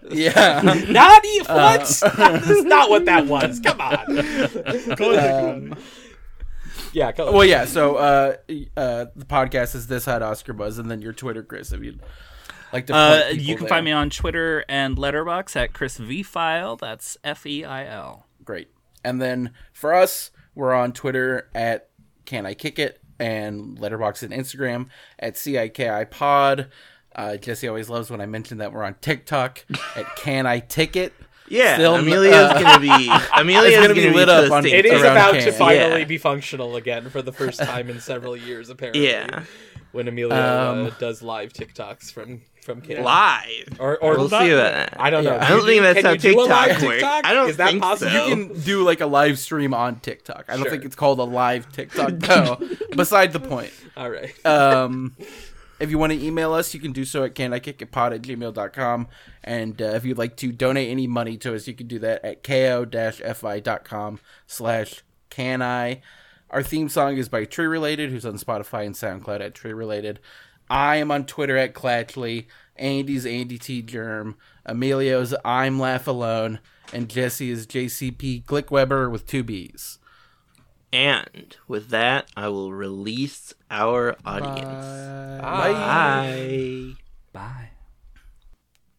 [SPEAKER 2] yeah.
[SPEAKER 1] Not e- what? That's not what that was. Come on.
[SPEAKER 2] Um,
[SPEAKER 1] Yeah. Go
[SPEAKER 2] well, yeah. So, uh, uh, the podcast is this had Oscar buzz, and then your Twitter, Chris, if you'd like to.
[SPEAKER 5] Uh, you can
[SPEAKER 2] there.
[SPEAKER 5] find me on Twitter and Letterboxd at Chris V Feil. That's F E I L.
[SPEAKER 2] Great. And then for us, we're on Twitter at Can I Kick It and Letterboxd and Instagram at CIKI Pod. Uh, Jesse always loves when I mention that we're on TikTok at Can I Ticket.
[SPEAKER 4] Yeah,
[SPEAKER 2] Still,
[SPEAKER 4] Amelia's
[SPEAKER 2] uh,
[SPEAKER 4] gonna be Amelia's
[SPEAKER 2] it's gonna be lit up on-
[SPEAKER 1] It is about
[SPEAKER 2] Can.
[SPEAKER 1] to finally
[SPEAKER 4] Yeah.
[SPEAKER 1] be functional again for the first time in several years, apparently.
[SPEAKER 4] Yeah.
[SPEAKER 1] When Amelia
[SPEAKER 2] Um,
[SPEAKER 1] uh, does live TikToks from from Canada.
[SPEAKER 4] live.
[SPEAKER 1] Or or
[SPEAKER 4] We'll see that.
[SPEAKER 1] I don't know.
[SPEAKER 2] Yeah.
[SPEAKER 4] I don't
[SPEAKER 1] Can
[SPEAKER 4] think
[SPEAKER 1] you-
[SPEAKER 4] that's how
[SPEAKER 1] you do
[SPEAKER 4] TikTok works. I don't
[SPEAKER 1] Is that
[SPEAKER 4] think
[SPEAKER 1] possible?
[SPEAKER 4] so.
[SPEAKER 2] You can do like a live stream on TikTok. I don't
[SPEAKER 1] Sure.
[SPEAKER 2] think it's called a live TikTok. No. Beside the point.
[SPEAKER 1] All right.
[SPEAKER 2] Um, if you want to email us, you can do so at canikickitpod at gmail.com. And uh, if you'd like to donate any money to us, you can do that at ko-fi.com slash cani. Our theme song is by Tree Related, who's on Spotify and SoundCloud at Tree Related. I am on Twitter at Clatchley. Andy's Andy T. Germ. Emilio's I'm Laugh Alone. And Jesse is JCP Glickwebber with two B's.
[SPEAKER 4] And with that, I will release our audience.
[SPEAKER 3] Bye.
[SPEAKER 1] Bye.
[SPEAKER 4] Bye.
[SPEAKER 5] Bye.